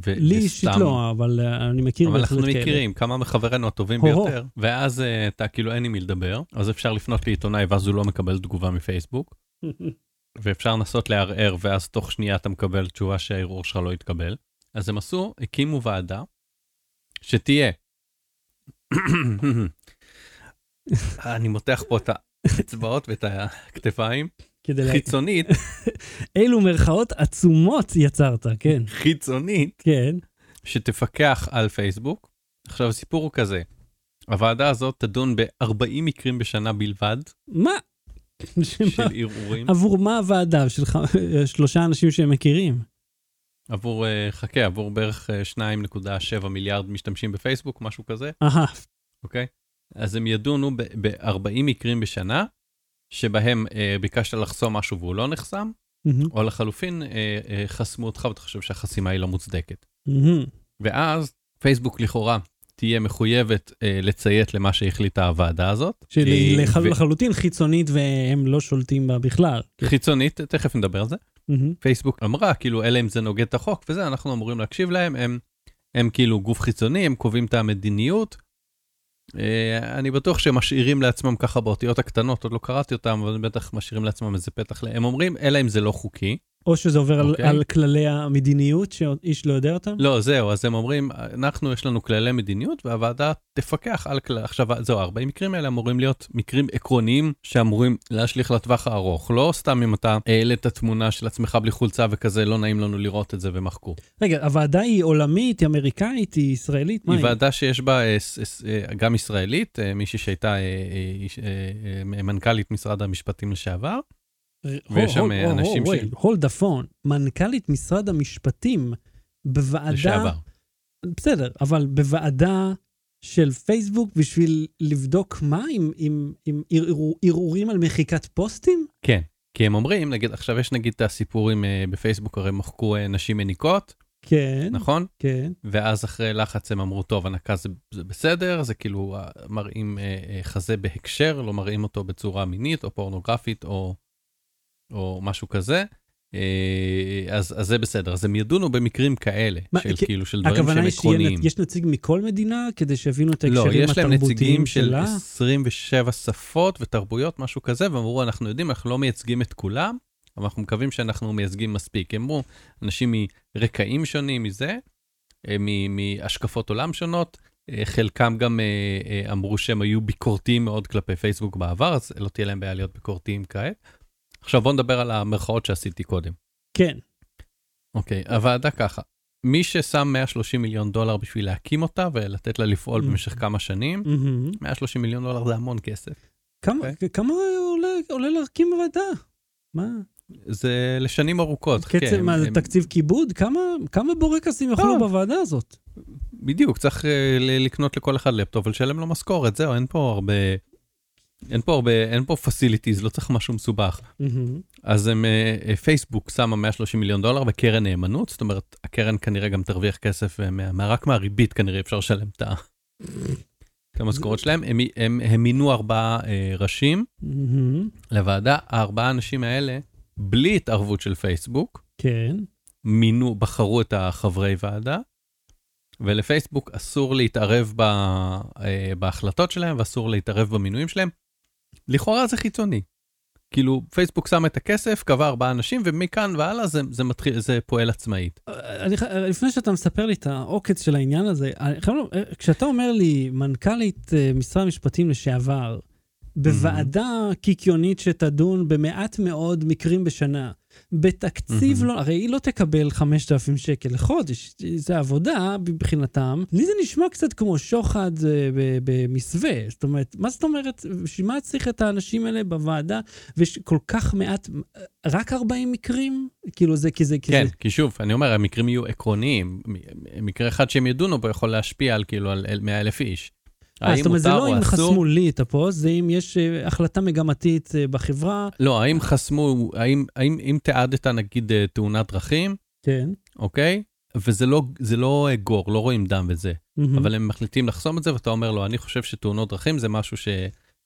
[SPEAKER 2] ו-
[SPEAKER 1] לי אישית
[SPEAKER 2] וסתם-
[SPEAKER 1] לא, אבל אה, אני מכיר
[SPEAKER 2] אבל אנחנו
[SPEAKER 1] כאלה.
[SPEAKER 2] מכירים כמה מחברינו הטובים
[SPEAKER 1] הו-הו.
[SPEAKER 2] ביותר, ואז אה, אתה כאילו אין עם מי לדבר, אז אפשר לפנות לעיתונאי ואז הוא לא מקבל תגובה מפייסבוק, ואפשר לנסות לערער ואז תוך שנייה אתה מקבל תשובה שהערעור שלך לא התקבל. אז הם עשו, הקימו ועדה שתהיה. אני מותח פה את האצבעות ואת הכתפיים,
[SPEAKER 1] כדי.
[SPEAKER 2] חיצונית,
[SPEAKER 1] אילו מרכאות עצומות יצרת, כן,
[SPEAKER 2] חיצונית,
[SPEAKER 1] כן.
[SPEAKER 2] שתפקח על פייסבוק. עכשיו הסיפור הוא כזה, הוועדה הזאת תדון ב-40 מקרים בשנה בלבד
[SPEAKER 1] מה?
[SPEAKER 2] של? ערעורים,
[SPEAKER 1] עבור מה הוועדה? של שלושה אנשים שהם מכירים.
[SPEAKER 2] עבור, אה, חכה, עבור בערך אה, 2.7 מיליארד משתמשים בפייסבוק, משהו כזה,
[SPEAKER 1] אהה,
[SPEAKER 2] אוקיי? אז הם ידונו ב-40 מקרים בשנה, שבהם אה, ביקשת לחסום משהו והוא לא נחסם,
[SPEAKER 1] מהמם,
[SPEAKER 2] או לחלופין אה, אה, חסמו אותך ואתה חושב שהחסימה היא לא מוצדקת.
[SPEAKER 1] מהמם.
[SPEAKER 2] ואז פייסבוק לכאורה תהיה מחויבת אה, לציית למה שהחליטה הוועדה הזאת.
[SPEAKER 1] שהיא
[SPEAKER 2] אה,
[SPEAKER 1] לחל-
[SPEAKER 2] ו-
[SPEAKER 1] לחלוטין חיצונית והם לא שולטים בה בכלל.
[SPEAKER 2] חיצונית, תכף נדבר על זה.
[SPEAKER 1] מהמם.
[SPEAKER 2] פייסבוק אמרה, כאילו, אלא אם זה נוגד את החוק וזה, אנחנו אמורים להקשיב להם, הם, הם כאילו גוף חיצוני, הם קובעים את המדיניות. אה, אני בטוח שהם משאירים לעצמם ככה באותיות הקטנות, עוד לא קראתי אותם, אבל בטח משאירים לעצמם איזה פתח. הם אומרים, אלא אם זה לא חוקי.
[SPEAKER 1] או שזה עובר על,
[SPEAKER 2] אוקיי.
[SPEAKER 1] על כללי המדיניות שאיש לא יודע אותם?
[SPEAKER 2] לא, זהו, אז הם אומרים, אנחנו, יש לנו כללי מדיניות, והוועדה תפקח על כלל... עכשיו, זהו, 40 מקרים האלה אמורים להיות מקרים עקרוניים שאמורים להשליך לטווח הארוך. לא סתם אם אתה העלית תמונה של עצמך בלי חולצה וכזה, לא נעים לנו לראות את זה ומחקו.
[SPEAKER 1] רגע, הוועדה היא עולמית, היא אמריקאית, היא ישראלית?
[SPEAKER 2] היא ועדה שיש בה אה, אה, גם ישראלית, אה, מישהי שהייתה מנכ"לית משרד המשפטים לשעבר. ויש שם, אנשים ש-
[SPEAKER 1] הולד הפון, מנכ"לית משרד המשפטים בוועדה...
[SPEAKER 2] לשעבר.
[SPEAKER 1] בסדר, אבל בוועדה של פייסבוק בשביל לבדוק מה? עם, עם, עם ערעור- ערעורים על מחיקת פוסטים?
[SPEAKER 2] כן, כי הם אומרים, נגיד, עכשיו יש נגיד את הסיפור עם, אה, בפייסבוק הרי מחקו אה, נשים מניקות,
[SPEAKER 1] כן,
[SPEAKER 2] נכון?
[SPEAKER 1] כן.
[SPEAKER 2] ואז אחרי לחץ הם אמרו, טוב, הנקה זה, זה בסדר, זה כאילו אה, מראים אה, אה, חזה בהקשר, לא מראים אותו בצורה מינית או פורנוגרפית או, או משהו כזה. אה, אז, אז זה בסדר, אז הם ידונו במקרים כאלה,
[SPEAKER 1] מה,
[SPEAKER 2] של
[SPEAKER 1] כי-
[SPEAKER 2] כאילו, של דברים
[SPEAKER 1] הכוונה
[SPEAKER 2] שהם
[SPEAKER 1] היא
[SPEAKER 2] עקרוניים.
[SPEAKER 1] נ- יש נציג מכל מדינה כדי שיבינו את
[SPEAKER 2] לא,
[SPEAKER 1] ההקשרים
[SPEAKER 2] יש להם נציגים
[SPEAKER 1] התרבותיים
[SPEAKER 2] של
[SPEAKER 1] שלה?
[SPEAKER 2] 27 שפות ותרבויות, משהו כזה, והם אמרו, אנחנו יודעים, אנחנו לא מייצגים את כולם, אבל אנחנו מקווים שאנחנו מייצגים מספיק. הם אמרו, אנשים מרקעים שונים מזה, אה, מהשקפות עולם שונות, אה, חלקם גם אמרו שהם היו ביקורתיים מאוד כלפי פייסבוק בעבר, אז לא תהיה להם בעיה להיות ביקורתיים כעת. עכשיו בואו נדבר על המרכאות שעשיתי קודם.
[SPEAKER 1] כן.
[SPEAKER 2] אוקיי, הוועדה ככה, מי ששם 130 מיליון דולר בשביל להקים אותה ולתת לה לפעול
[SPEAKER 1] Mm.
[SPEAKER 2] במשך כמה שנים,
[SPEAKER 1] מהמם.
[SPEAKER 2] 130 מיליון דולר זה המון כסף.
[SPEAKER 1] כמה
[SPEAKER 2] אוקיי.
[SPEAKER 1] כמה עולה- עולה להקים ועדה? מה?
[SPEAKER 2] זה לשנים ארוכות.
[SPEAKER 1] קצב,
[SPEAKER 2] כן,
[SPEAKER 1] מה, זה
[SPEAKER 2] הם-
[SPEAKER 1] תקציב כיבוד? כמה כמה בורקסים יאכלו
[SPEAKER 2] אה.
[SPEAKER 1] בוועדה הזאת?
[SPEAKER 2] בדיוק, צריך ל- לקנות לכל אחד לפטופ ולשלם לו משכורת, זהו, אין פה הרבה... אין פה הרבה, אין פה facilities, לא צריך משהו מסובך.
[SPEAKER 1] מהמם.
[SPEAKER 2] אז הם, אה, אה, פייסבוק שמה 130 מיליון דולר בקרן נאמנות, זאת אומרת, הקרן כנראה גם תרוויח כסף, אה, מה, רק מהריבית כנראה אפשר לשלם את ה- המשכורות שלהם. הם, הם, הם מינו ארבעה אה, ראשים
[SPEAKER 1] מהמם.
[SPEAKER 2] לוועדה, הארבעה האנשים האלה, בלי התערבות של פייסבוק,
[SPEAKER 1] כן.
[SPEAKER 2] מינו, בחרו את החברי ועדה, ולפייסבוק אסור להתערב ב, אה, בהחלטות שלהם ואסור להתערב במינויים שלהם. לכאורה זה חיצוני. כאילו, פייסבוק שם את הכסף, קבע ארבעה אנשים, ומכאן והלאה זה, זה מתחיל, זה פועל עצמאית.
[SPEAKER 1] אני, ח- לפני שאתה מספר לי את העוקץ של העניין הזה, אני לומר, כשאתה אומר לי, מנכ"לית אה, משרד המשפטים לשעבר, בוועדה קיקיונית שתדון במעט מאוד מקרים בשנה, בתקציב
[SPEAKER 2] Mhm.
[SPEAKER 1] לא, הרי היא לא תקבל 5,000 שקל לחודש, זה עבודה מבחינתם. לי זה נשמע קצת כמו שוחד אה, במסווה, זאת אומרת, מה זאת אומרת, בשביל מה צריך את האנשים האלה בוועדה, ויש כל כך מעט, רק 40 מקרים? כאילו זה, כי זה, כי
[SPEAKER 2] כן,
[SPEAKER 1] זה...
[SPEAKER 2] כי שוב, אני אומר, המקרים יהיו עקרוניים. מקרה אחד שהם ידונו בו יכול להשפיע על כאילו על 100
[SPEAKER 1] אה,
[SPEAKER 2] האם
[SPEAKER 1] זאת אומרת, זה
[SPEAKER 2] מותר
[SPEAKER 1] לא
[SPEAKER 2] או
[SPEAKER 1] אם
[SPEAKER 2] אסור?
[SPEAKER 1] חסמו לי את הפוסט, זה אם יש אה, החלטה מגמתית אה, בחברה.
[SPEAKER 2] לא, האם חסמו, האם, האם אם תיעדת נגיד תאונת דרכים,
[SPEAKER 1] כן.
[SPEAKER 2] אוקיי? וזה לא, זה לא גור, לא רואים דם וזה.
[SPEAKER 1] מהמם.
[SPEAKER 2] אבל הם מחליטים לחסום את זה, ואתה אומר לו, אני חושב שתאונות דרכים זה משהו ש,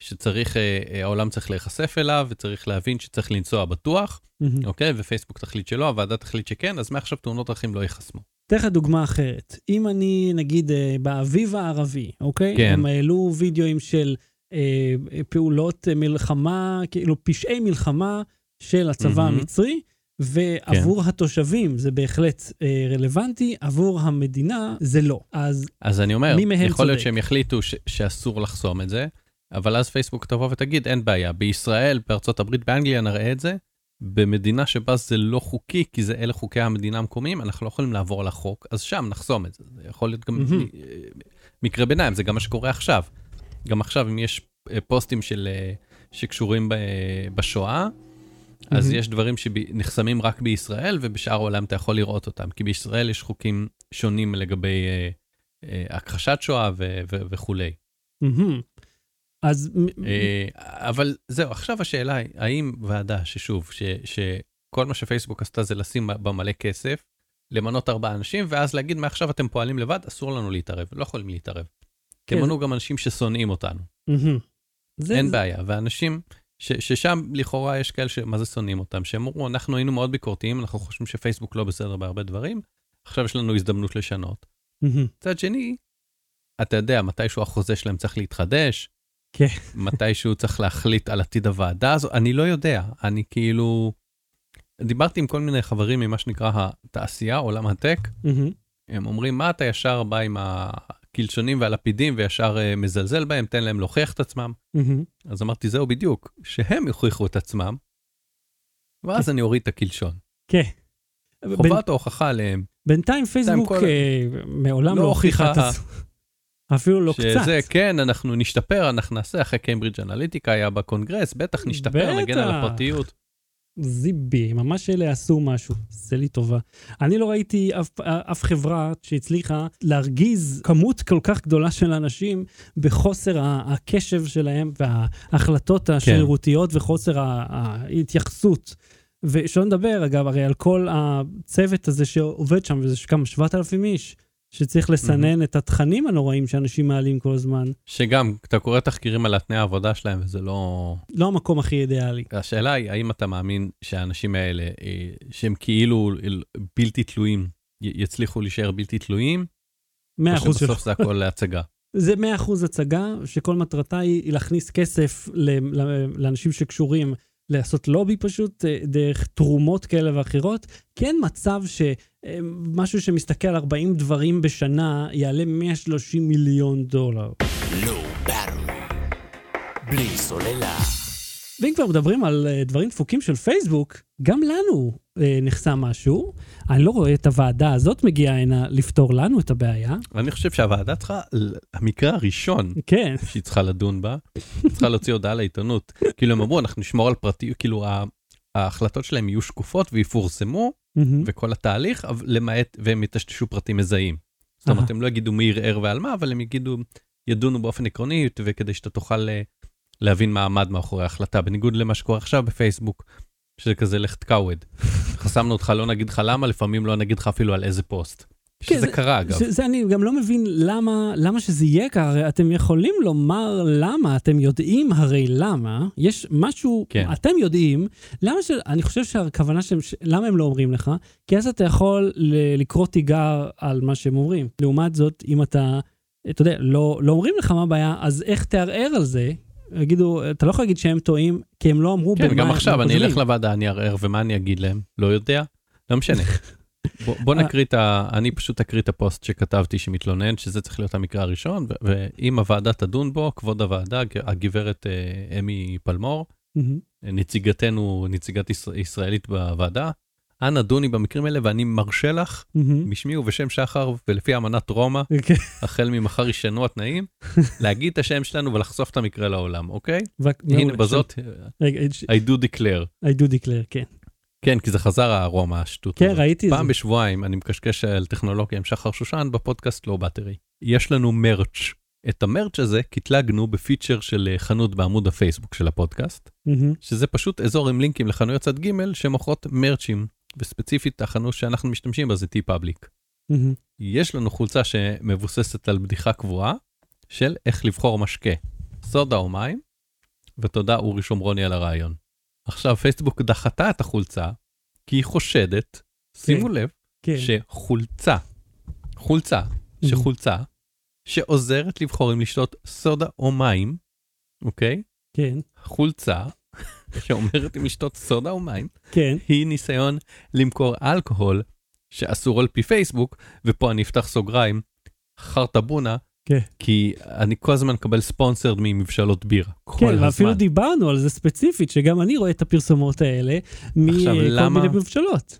[SPEAKER 2] שצריך, העולם צריך להיחשף אליו, וצריך להבין שצריך לנסוע בטוח,
[SPEAKER 1] מהמם.
[SPEAKER 2] אוקיי? ופייסבוק תחליט שלא, הוועדה תחליט שכן, אז מעכשיו תאונות דרכים לא ייחסמו.
[SPEAKER 1] אתן לך דוגמה אחרת. אם אני, נגיד, אה, באביב הערבי, אוקיי?
[SPEAKER 2] כן.
[SPEAKER 1] הם העלו וידאוים של אה, פעולות אה, מלחמה, כאילו פשעי מלחמה של הצבא
[SPEAKER 2] מהמם.
[SPEAKER 1] המצרי, ועבור התושבים זה בהחלט אה, רלוונטי, עבור המדינה זה לא. אז
[SPEAKER 2] אז אני אומר,
[SPEAKER 1] מי מהם
[SPEAKER 2] יכול להיות
[SPEAKER 1] צודק?
[SPEAKER 2] שהם יחליטו ש, שאסור לחסום את זה, אבל אז פייסבוק תבוא ותגיד, אין בעיה, בישראל, בארצות הברית, באנגליה נראה את זה, במדינה שבה זה לא חוקי, כי זה אלה חוקי המדינה המקומיים, אנחנו לא יכולים לעבור על החוק, אז שם נחסום את זה. זה יכול להיות גם. אה, מקרה ביניים, זה גם מה שקורה עכשיו. גם עכשיו, אם יש אה, פוסטים של, אה, שקשורים בשואה, אז. יש דברים שנחסמים רק בישראל, ובשאר העולם אתה יכול לראות אותם, כי בישראל יש חוקים שונים לגבי אה, אה, הכחשת שואה ו- ו- וכולי.
[SPEAKER 1] אז
[SPEAKER 2] אה, אבל זהו, עכשיו השאלה היא, האם ועדה ששוב, ש- שכל מה שפייסבוק עשתה זה לשים בה מלא כסף, למנות ארבעה אנשים, ואז להגיד מעכשיו אתם פועלים לבד, אסור לנו להתערב, לא יכולים להתערב.
[SPEAKER 1] כן,
[SPEAKER 2] מנו גם אנשים ששונאים אותנו.
[SPEAKER 1] זה-
[SPEAKER 2] אין
[SPEAKER 1] זה-
[SPEAKER 2] בעיה, ואנשים ש, ששם לכאורה יש כאלה שמה זה שונאים אותם, שהם אמרו, אנחנו היינו מאוד ביקורתיים, אנחנו חושבים שפייסבוק לא בסדר בהרבה דברים, עכשיו יש לנו הזדמנות לשנות. מצד שני, אתה יודע, מתישהו החוזה שלהם צריך להתחדש,
[SPEAKER 1] כן.
[SPEAKER 2] מתישהו צריך להחליט על עתיד הוועדה הזו, אני לא יודע, אני כאילו... דיברתי עם כל מיני חברים ממה שנקרא התעשייה, עולם הטק,
[SPEAKER 1] מהמם.
[SPEAKER 2] הם אומרים, מה אתה ישר בא עם הקלשונים והלפידים וישר אה, מזלזל בהם, תן להם להוכיח את עצמם.
[SPEAKER 1] מהמם.
[SPEAKER 2] אז אמרתי, זהו בדיוק, שהם יוכיחו את עצמם, ואז אני אוריד את הקלשון.
[SPEAKER 1] כן. בין-
[SPEAKER 2] חובת ההוכחה עליהם,
[SPEAKER 1] בינתיים פייסבוק
[SPEAKER 2] כל-
[SPEAKER 1] אה, מעולם
[SPEAKER 2] לא
[SPEAKER 1] לא הוכיחה את
[SPEAKER 2] הוכיחה.
[SPEAKER 1] אפילו לא קצת.
[SPEAKER 2] שזה, כן, אנחנו נשתפר, אנחנו נעשה, אחרי קיימברידג' אנליטיקה היה בקונגרס, בטח נשתפר, נגן על
[SPEAKER 1] בטח.
[SPEAKER 2] הפרטיות.
[SPEAKER 1] זיבי, ממש אלה עשו משהו, עשה לי טובה. אני לא ראיתי אף, אף חברה שהצליחה להרגיז כמות כל כך גדולה של אנשים בחוסר הקשב שלהם וההחלטות השרירותיות וחוסר ה- ההתייחסות. ושלא נדבר, אגב, הרי על כל הצוות הזה שעובד שם, וזה כמה, 7,000 איש, שצריך לסנן את התכנים הנוראים שאנשים מעלים כל הזמן.
[SPEAKER 2] שגם, אתה קורא תחקירים על התנאי העבודה שלהם, וזה לא...
[SPEAKER 1] לא המקום הכי אידיאלי.
[SPEAKER 2] השאלה היא, האם אתה מאמין שהאנשים האלה, אה, שהם כאילו בלתי תלויים, יצליחו להישאר בלתי תלויים,
[SPEAKER 1] 100%
[SPEAKER 2] או
[SPEAKER 1] שלא.
[SPEAKER 2] שבסוף זה הכל להצגה.
[SPEAKER 1] זה 100% הצגה, שכל מטרתה היא להכניס כסף לאנשים שקשורים לעשות לובי פשוט, אה, דרך תרומות כאלה ואחרות. אין מצב שמשהו שמסתכל על 40 דברים בשנה יעלה 130 מיליון דולר.
[SPEAKER 3] Battery. בלי סוללה.
[SPEAKER 1] ואם כבר מדברים על אה, דברים דפוקים של פייסבוק, גם לנו אה, נחסם משהו. אני לא רואה את הוועדה הזאת מגיעה הנה לפתור לנו את הבעיה.
[SPEAKER 2] אני חושב שהוועדה צריכה, המקרה הראשון
[SPEAKER 1] כן,
[SPEAKER 2] שהיא צריכה לדון בה, צריכה להוציא הודעה לעיתונות. כאילו הם אמרו, אנחנו נשמור על פרטיות, כאילו ההחלטות שלהם יהיו שקופות ויפורסמו. וכל התהליך, למעט, והם יטשטשו פרטים מזהים. זאת אומרת. הם לא יגידו מי ערער ועל מה, אבל הם יגידו, ידונו באופן עקרוני, וכדי שאתה תוכל אה, להבין מה עמד מאחורי ההחלטה, בניגוד למה שקורה עכשיו בפייסבוק, שזה כזה לך תקאווד. חסמנו אותך, לא נגיד לך למה, לפעמים לא נגיד לך אפילו על איזה פוסט.
[SPEAKER 1] כן,
[SPEAKER 2] שזה
[SPEAKER 1] זה-
[SPEAKER 2] קרה אגב.
[SPEAKER 1] זה, זה אני גם לא מבין למה, למה שזה יהיה ככה, הרי אתם יכולים לומר למה, אתם יודעים הרי למה, יש משהו,
[SPEAKER 2] כן.
[SPEAKER 1] אתם יודעים, למה ש... אני חושב שהכוונה שהם, ש... למה הם לא אומרים לך? כי אז אתה יכול ל... לקרוא תיגר על מה שהם אומרים. לעומת זאת, אם אתה, אתה יודע, לא, לא אומרים לך מה הבעיה, אז איך תערער על זה? יגידו, אתה לא יכול להגיד שהם טועים, כי הם לא אמרו
[SPEAKER 2] כן,
[SPEAKER 1] במה
[SPEAKER 2] גם
[SPEAKER 1] הם
[SPEAKER 2] עכשיו אני. אלך לוועדה, אני אערער, ומה אני אגיד להם? לא יודע? לא משנה. בוא, בוא
[SPEAKER 1] אה.
[SPEAKER 2] נקריא את ה... אני פשוט אקריא את הפוסט שכתבתי שמתלונן, שזה צריך להיות המקרה הראשון, ו- ואם הוועדה תדון בו, כבוד הוועדה, הגברת אה, אמי פלמור. נציגתנו, נציגת ישראל, ישראלית בוועדה, אנא דוני במקרים האלה, ואני מרשה לך. בשמי ובשם שחר, ולפי אמנת רומא,
[SPEAKER 1] כן.
[SPEAKER 2] החל ממחר ישנו התנאים, להגיד את השם שלנו ולחשוף את המקרה לעולם, אוקיי? הנה. בזאת, I do declare.
[SPEAKER 1] I do declare, כן.
[SPEAKER 2] כן, כי זה חזר הרומא, השטות
[SPEAKER 1] כן,
[SPEAKER 2] הזאת.
[SPEAKER 1] ראיתי את זה.
[SPEAKER 2] פעם בשבועיים אני מקשקש על טכנולוגיה עם שחר שושן בפודקאסט לא בטרי. יש לנו מרץ'. את המרץ' הזה קטלגנו בפיצ'ר של אה, חנות בעמוד הפייסבוק של הפודקאסט,
[SPEAKER 1] מהמם.
[SPEAKER 2] שזה פשוט אזור עם לינקים לחנויות צד ג' שמוכרות מרצ'ים, וספציפית החנות שאנחנו משתמשים בה זה T-Public.
[SPEAKER 1] מהמם.
[SPEAKER 2] יש לנו חולצה שמבוססת על בדיחה קבועה של איך לבחור משקה, סודה או מים, ותודה אורי שומרוני על הרעיון. עכשיו פייסבוק דחתה את החולצה, כי היא חושדת, שימו לב,
[SPEAKER 1] כן.
[SPEAKER 2] שחולצה, חולצה, שחולצה, שעוזרת לבחור אם לשתות סודה או מים, אוקיי?
[SPEAKER 1] כן,
[SPEAKER 2] חולצה שאומרת אם לשתות סודה או מים,
[SPEAKER 1] כן.
[SPEAKER 2] היא ניסיון למכור אלכוהול שאסור על פי פייסבוק, ופה אני אפתח סוגריים, חרטה בונה,
[SPEAKER 1] כן.
[SPEAKER 2] כי אני כל הזמן מקבל sponsored ממבשלות בירה.
[SPEAKER 1] כן,
[SPEAKER 2] הזמן.
[SPEAKER 1] ואפילו דיברנו על זה ספציפית, שגם אני רואה את הפרסומות האלה מכל
[SPEAKER 2] למה-
[SPEAKER 1] מיני מבשלות.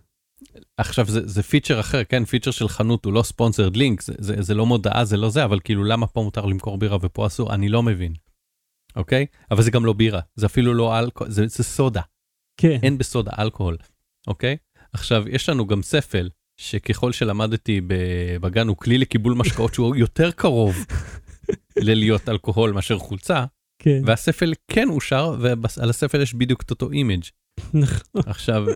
[SPEAKER 2] עכשיו זה, זה פיצ'ר אחר, כן, פיצ'ר של חנות הוא לא sponsored link, זה, זה, זה לא מודעה, זה לא זה, אבל כאילו למה פה מותר למכור בירה ופה אסור, אני לא מבין. אוקיי? אבל זה גם לא בירה, זה אפילו לא אלכוהול, זה, זה סודה,
[SPEAKER 1] כן,
[SPEAKER 2] אין בסודה אלכוהול, אוקיי? עכשיו, יש לנו גם ספל, שככל שלמדתי בגן הוא כלי לקיבול משקאות שהוא יותר קרוב ללהיות אלכוהול מאשר חולצה,
[SPEAKER 1] כן.
[SPEAKER 2] והספל כן אושר, ועל הספל יש בדיוק את אותו image.
[SPEAKER 1] נכון.
[SPEAKER 2] עכשיו,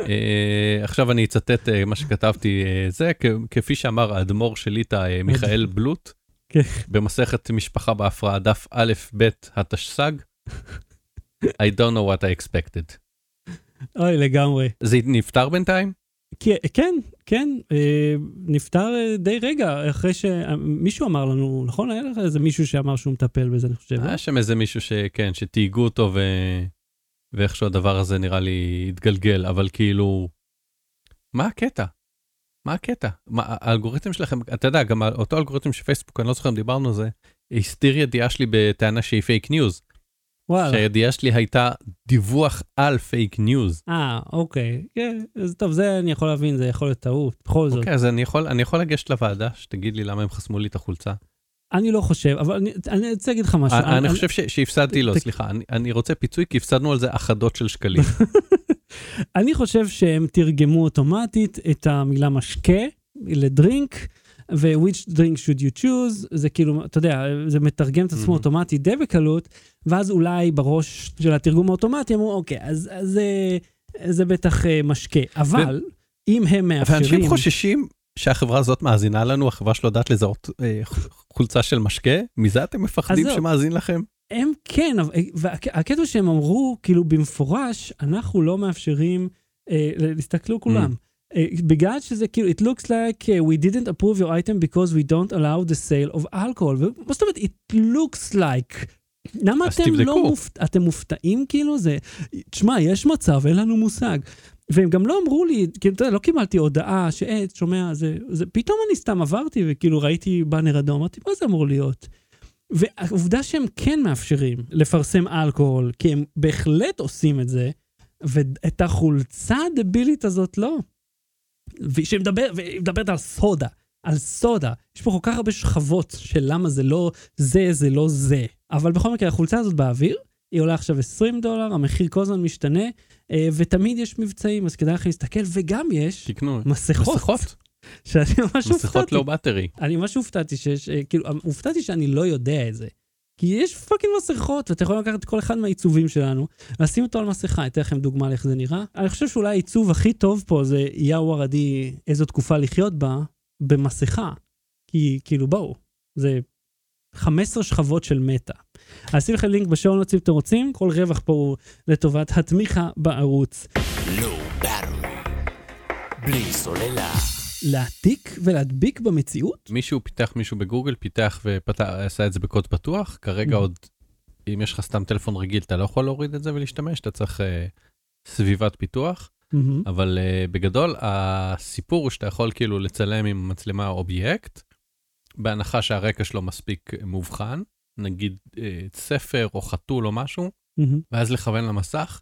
[SPEAKER 2] אה, עכשיו אני אצטט אה, מה שכתבתי, אה, זה כפי שאמר האדמו"ר של ליטא, אה, מיכאל בלוט. במסכת משפחה בהפרעה, דף א', ב', התשס"ג. I don't know what I expected.
[SPEAKER 1] אוי, לגמרי.
[SPEAKER 2] זה נפתר בינתיים?
[SPEAKER 1] כן, כן, אה, נפטר אה, די רגע אחרי שמישהו אמר לנו, נכון? היה לך איזה מישהו שאמר שהוא מטפל בזה, אני חושב. לא?
[SPEAKER 2] היה שם איזה מישהו שכן, שתהיגו אותו ו... ואיכשהו הדבר הזה נראה לי התגלגל, אבל כאילו, מה הקטע? מה הקטע? מה, האלגוריתם שלכם, אתה יודע, גם אותו אלגוריתם של פייסבוק, אני לא זוכר אם דיברנו על זה, הסתיר ידיעה שלי בטענה שהיא פייק ניוז.
[SPEAKER 1] וואלה.
[SPEAKER 2] שהידיעה שלי הייתה דיווח על פייק ניוז.
[SPEAKER 1] אה, אוקיי. כן, אז טוב, זה אני יכול להבין, זה יכול להיות טעות. בכל זאת.
[SPEAKER 2] אוקיי, אז אני יכול, אני יכול לגשת לוועדה, שתגיד לי למה הם חסמו לי את החולצה.
[SPEAKER 1] אני לא חושב, אבל אני- אני רוצה להגיד לך משהו.
[SPEAKER 2] אני, אני חושב ש, שהפסדתי לו,
[SPEAKER 1] ת-
[SPEAKER 2] סליחה, אני, אני רוצה פיצוי כי הפסדנו על זה אחדות של שקלים.
[SPEAKER 1] אני חושב שהם תרגמו אוטומטית את המילה משקה לדרינק, ו-which drink should you choose, זה כאילו, אתה יודע, זה מתרגם את עצמו
[SPEAKER 2] Mhm.
[SPEAKER 1] אוטומטית די בקלות, ואז אולי בראש של התרגום האוטומטי אמרו, אוקיי, אז, אז זה, זה בטח אה, משקה. אבל אם הם מאפשרים...
[SPEAKER 2] ואנשים חוששים שהחברה הזאת מאזינה לנו, החברה שלא יודעת לזהות אה, חולצה של משקה? מזה אתם מפחדים. שמאזין לכם?
[SPEAKER 1] הם כן, אבל- והקטע שהם אמרו, כאילו במפורש, אנחנו לא מאפשרים, אה, תסתכלו כולם. אה, בגלל שזה כאילו, it looks like uh, we didn't approve your item because we don't allow the sale of alcohol. ומה זאת אומרת, it looks like? למה אתם לא. מופת... אתם מופתעים כאילו? זה... תשמע, יש מצב, אין לנו מושג. והם גם לא אמרו לי, כאילו, אתה יודע, לא קיבלתי הודעה שהי, שומע, זה, זה, פתאום אני סתם עברתי וכאילו ראיתי באנר אדום, אמרתי, מה זה אמור להיות? והעובדה שהם כן מאפשרים לפרסם אלכוהול, כי הם בהחלט עושים את זה, ואת החולצה הדבילית הזאת לא. ושהיא מדבר- והיא מדברת על סודה, על סודה. יש פה כל כך הרבה שכבות של למה זה לא זה, זה לא זה. אבל בכל מקרה, החולצה הזאת באוויר, היא עולה עכשיו 20 דולר, המחיר כל הזמן משתנה, אה, ותמיד יש מבצעים, אז כדאי לכם להסתכל, וגם יש
[SPEAKER 2] תקנו.
[SPEAKER 1] מסכות.
[SPEAKER 2] מסכות?
[SPEAKER 1] שאני ממש
[SPEAKER 2] מסכות
[SPEAKER 1] הופתעתי.
[SPEAKER 2] לא בטרי.
[SPEAKER 1] אני ממש הופתעתי שיש, אה, כאילו, הופתעתי שאני לא יודע את זה. כי יש פאקינג מסכות, ואתה יכול לקחת כל אחד מהעיצובים שלנו, לשים אותו על מסכה, אתן לכם דוגמה לאיך זה נראה. אני חושב שאולי העיצוב הכי טוב פה זה יאו ערדי, איזו תקופה לחיות בה, במסכה. כי כאילו, בואו, זה 15 שכבות של מטא. אז שים לכם לינק בשעון אם אתם רוצים, כל רווח פה הוא לטובת התמיכה בערוץ.
[SPEAKER 3] בלי סוללה.
[SPEAKER 1] להעתיק ולהדביק במציאות?
[SPEAKER 2] מישהו פיתח מישהו בגוגל, פיתח ועשה את זה בקוד פתוח, כרגע
[SPEAKER 1] Mhm.
[SPEAKER 2] עוד, אם יש לך סתם טלפון רגיל, אתה לא יכול להוריד את זה ולהשתמש, אתה צריך אה, סביבת פיתוח,
[SPEAKER 1] מהמם.
[SPEAKER 2] אבל אה, בגדול, הסיפור הוא שאתה יכול כאילו לצלם עם מצלמה אובייקט, בהנחה שהרקע שלו מספיק מובחן, נגיד אה, ספר או חתול או משהו,
[SPEAKER 1] מהמם.
[SPEAKER 2] ואז לכוון למסך,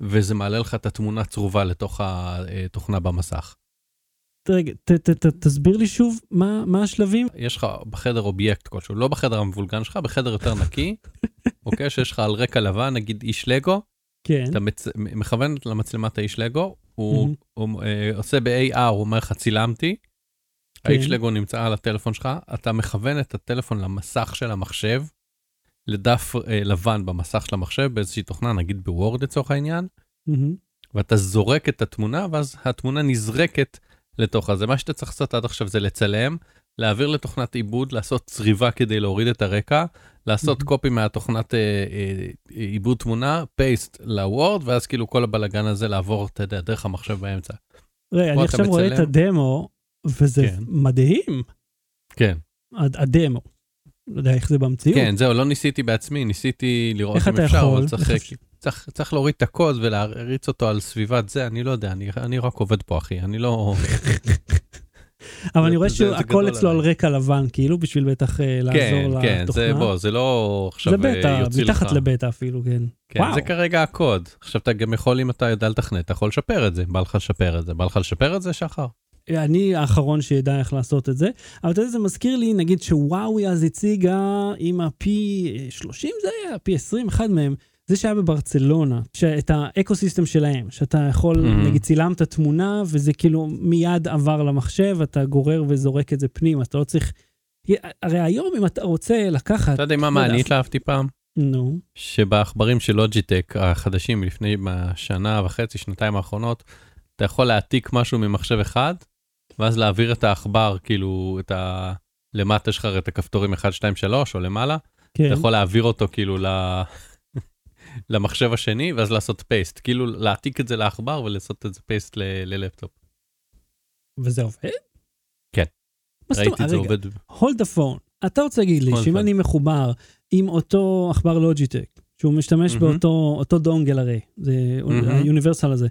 [SPEAKER 2] וזה מעלה לך את התמונה צרובה לתוך התוכנה במסך.
[SPEAKER 1] רגע, ת, ת, ת, תסביר לי שוב מה, מה השלבים.
[SPEAKER 2] יש לך בחדר אובייקט כלשהו, לא בחדר המבולגן שלך, בחדר יותר נקי, אוקיי? שיש לך על רקע לבן, נגיד איש לגו,
[SPEAKER 1] כן.
[SPEAKER 2] אתה מצ... מכוון למצלמת האיש לגו, הוא,
[SPEAKER 1] מהמם.
[SPEAKER 2] הוא אה, עושה ב-AR, הוא אומר לך, צילמתי, האיש
[SPEAKER 1] כן.
[SPEAKER 2] לגו נמצא על הטלפון שלך, אתה מכוון את הטלפון למסך של המחשב, לדף אה, לבן במסך של המחשב, באיזושהי תוכנה, נגיד בוורד לצורך העניין,
[SPEAKER 1] מהמם.
[SPEAKER 2] ואתה זורק את התמונה, ואז התמונה נזרקת לתוך הזה. מה שאתה צריך לעשות עד עכשיו זה לצלם, להעביר לתוכנת עיבוד, לעשות צריבה כדי להוריד את הרקע, לעשות. קופי מהתוכנת אה, אה, עיבוד תמונה, פייסט לוורד, ואז כאילו כל הבלגן הזה לעבור, אתה יודע, דרך המחשב באמצע. פה
[SPEAKER 1] אני
[SPEAKER 2] אתה
[SPEAKER 1] עכשיו רואה את. הדמו, וזה
[SPEAKER 2] כן.
[SPEAKER 1] מדהים,
[SPEAKER 2] כן,
[SPEAKER 1] הד- הדמו. לא יודע איך זה במציאות.
[SPEAKER 2] כן, זהו, לא ניסיתי בעצמי, ניסיתי לראות אם
[SPEAKER 1] אתה
[SPEAKER 2] אפשר,
[SPEAKER 1] יכול?
[SPEAKER 2] אבל צריך,
[SPEAKER 1] איך אפשר?
[SPEAKER 2] צריך, צריך להוריד את הקוד ולהריץ אותו על סביבת זה, אני לא יודע, אני, אני רק עובד פה, אחי, אני לא...
[SPEAKER 1] אבל אני
[SPEAKER 2] זה-
[SPEAKER 1] רואה
[SPEAKER 2] זה- זה
[SPEAKER 1] שהכל אצלו על. רקע לבן, כאילו, בשביל בטח אה, לעזור
[SPEAKER 2] כן,
[SPEAKER 1] לתוכנה.
[SPEAKER 2] כן, זה בוא, זה לא עכשיו
[SPEAKER 1] זה
[SPEAKER 2] אה,
[SPEAKER 1] בטא,
[SPEAKER 2] יוציא לך.
[SPEAKER 1] מתחת לבטא אפילו, כן.
[SPEAKER 2] כן. זה כרגע הקוד. עכשיו אתה גם יכול, אם אתה יודע לתכנת, אתה יכול לשפר את זה. בא לך לשפר את זה. בא לך לשפר את זה, שחר?
[SPEAKER 1] אני האחרון שידע איך לעשות את זה, אבל אתה יודע, זה מזכיר לי, נגיד שוואוי אז הציגה עם ה-P30 זה היה, P20, אחד מהם, זה שהיה בברצלונה, שאת ה ecosystem שלהם, שאתה יכול,
[SPEAKER 2] Mhm.
[SPEAKER 1] נגיד צילמת תמונה, וזה כאילו מיד עבר למחשב, אתה גורר וזורק את זה פנימה, אתה לא צריך... הרי היום אם אתה רוצה לקחת...
[SPEAKER 2] אתה יודע מה, אני התלהבתי פעם?
[SPEAKER 1] נו,
[SPEAKER 2] שבעכברים של לוג'יטק החדשים לפני שנה וחצי, שנתיים האחרונות, אתה יכול להעתיק משהו ממחשב אחד, ואז להעביר את העכבר, כאילו, את ה... למטה יש לך את הכפתורים 1, 2, 3 או למעלה,
[SPEAKER 1] כן.
[SPEAKER 2] אתה יכול להעביר אותו כאילו ל... למחשב השני ואז לעשות פייסט, כאילו להעתיק את זה לעכבר ולעשות את זה פייסט ל- ללפטופ.
[SPEAKER 1] וזה עובד?
[SPEAKER 2] כן. ראיתי? את זה עובד.
[SPEAKER 1] the phone. אתה רוצה להגיד לי שאם. אני מחובר עם אותו עכבר לוג'יטק, שהוא משתמש
[SPEAKER 2] מהמם.
[SPEAKER 1] באותו אותו דונגל הרי, זה
[SPEAKER 2] מהמם.
[SPEAKER 1] היוניברסל הזה,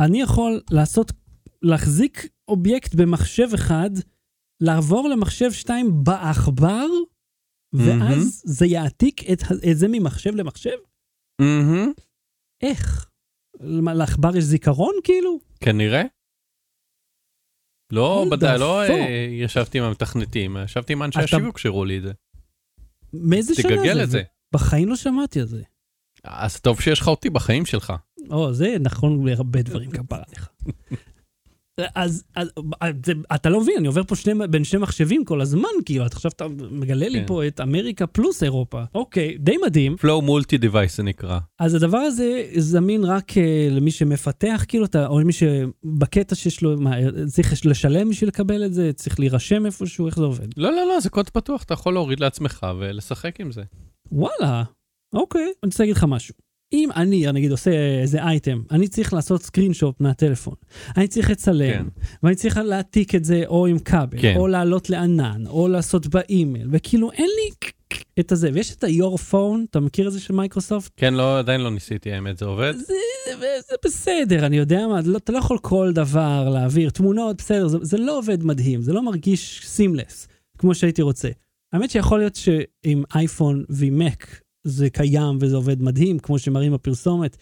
[SPEAKER 1] אני יכול לעשות, להחזיק אובייקט במחשב אחד, לעבור למחשב שתיים בעכבר,
[SPEAKER 2] מהמם.
[SPEAKER 1] ואז זה יעתיק את, את זה ממחשב למחשב?
[SPEAKER 2] מהמם.
[SPEAKER 1] איך? מה, לעכבר יש זיכרון כאילו?
[SPEAKER 2] כנראה. לא,
[SPEAKER 1] the
[SPEAKER 2] לא. אה, ישבתי עם המתכנתים, ישבתי עם אנשי
[SPEAKER 1] אתה-
[SPEAKER 2] השיווק שהראו לי את זה.
[SPEAKER 1] מאיזה שנה זה?
[SPEAKER 2] תגגל את זה.
[SPEAKER 1] בחיים לא שמעתי על זה.
[SPEAKER 2] אז טוב שיש לך אותי בחיים שלך.
[SPEAKER 1] או, זה נכון להרבה דברים, כפרה עליך. אז, אז זה, אתה לא מבין, אני עובר פה שני, בין שני מחשבים כל הזמן, כאילו, עכשיו אתה מגלה לי
[SPEAKER 2] כן.
[SPEAKER 1] פה את אמריקה פלוס אירופה. אוקיי, די מדהים.
[SPEAKER 2] Flow מולטי דיווייס זה נקרא.
[SPEAKER 1] אז הדבר הזה זמין רק uh, למי שמפתח, כאילו, אתה, או למי שבקטע שיש לו, מה, צריך לשלם בשביל לקבל את זה, צריך להירשם איפשהו, איך זה עובד?
[SPEAKER 2] לא, לא, לא, זה קוד פתוח, אתה יכול להוריד לעצמך ולשחק עם זה.
[SPEAKER 1] וואלה, אוקיי. אני רוצה להגיד לך משהו. אם אני, נגיד, עושה איזה אייטם, אני צריך לעשות screenshot מהטלפון, אני צריך לצלם,
[SPEAKER 2] כן.
[SPEAKER 1] ואני צריך להעתיק את זה או עם כבל,
[SPEAKER 2] כן.
[SPEAKER 1] או לעלות לענן, או לעשות באימייל, וכאילו אין לי את הזה. ויש את ה-Your Phone, אתה מכיר את זה של מייקרוסופט?
[SPEAKER 2] כן, לא, עדיין לא ניסיתי, האמת, זה עובד?
[SPEAKER 1] זה, זה, זה בסדר, אני יודע מה, לא, אתה לא יכול כל דבר להעביר, תמונות, בסדר, זה, זה לא עובד מדהים, זה לא מרגיש seamless, כמו שהייתי רוצה. האמת שיכול להיות שעם אייפון ועם מק זה קיים וזה עובד מדהים, כמו שמראים בפרסומת,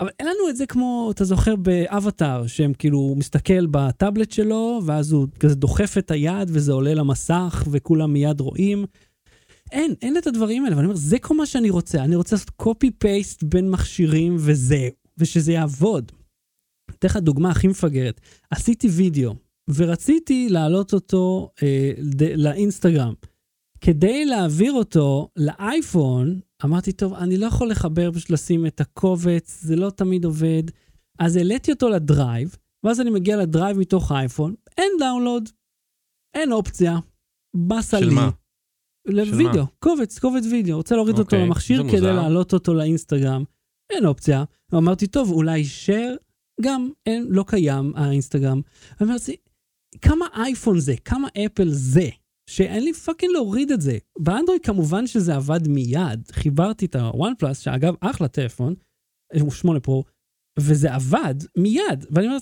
[SPEAKER 1] אבל אין לנו את זה כמו, אתה זוכר באבטאר, שהם כאילו, מסתכל בטאבלט שלו, ואז הוא כזה דוחף את היד וזה עולה למסך וכולם מיד רואים. אין, אין את הדברים האלה, ואני אומר, זה כל מה שאני רוצה, אני רוצה לעשות copy-paste בין מכשירים וזהו, ושזה יעבוד. אתן לך דוגמה הכי מפגרת, עשיתי וידאו, ורציתי להעלות אותו אה, לאינסטגרם. כדי להעביר אותו לאייפון, אמרתי, טוב, אני לא יכול לחבר, פשוט לשים את הקובץ, זה לא תמיד עובד. אז העליתי אותו לדרייב, ואז אני מגיע לדרייב מתוך האייפון, אין download, אין אופציה, באסה
[SPEAKER 2] של
[SPEAKER 1] לי.
[SPEAKER 2] מה?
[SPEAKER 1] לוידאו, קובץ, קובץ וידאו, רוצה להוריד אותו
[SPEAKER 2] אוקיי,
[SPEAKER 1] למכשיר כדי. להעלות אותו לאינסטגרם, אין אופציה. אמרתי, טוב, אולי share, גם אין, לא קיים האינסטגרם. אמרתי, כמה אייפון זה, כמה אפל זה, שאין לי fucking להוריד את זה. באנדרואיד כמובן שזה עבד מיד, חיברתי את ה OnePlus, שאגב, אחלה טלפון, הוא 8 Pro, וזה עבד מיד. ואני אומר,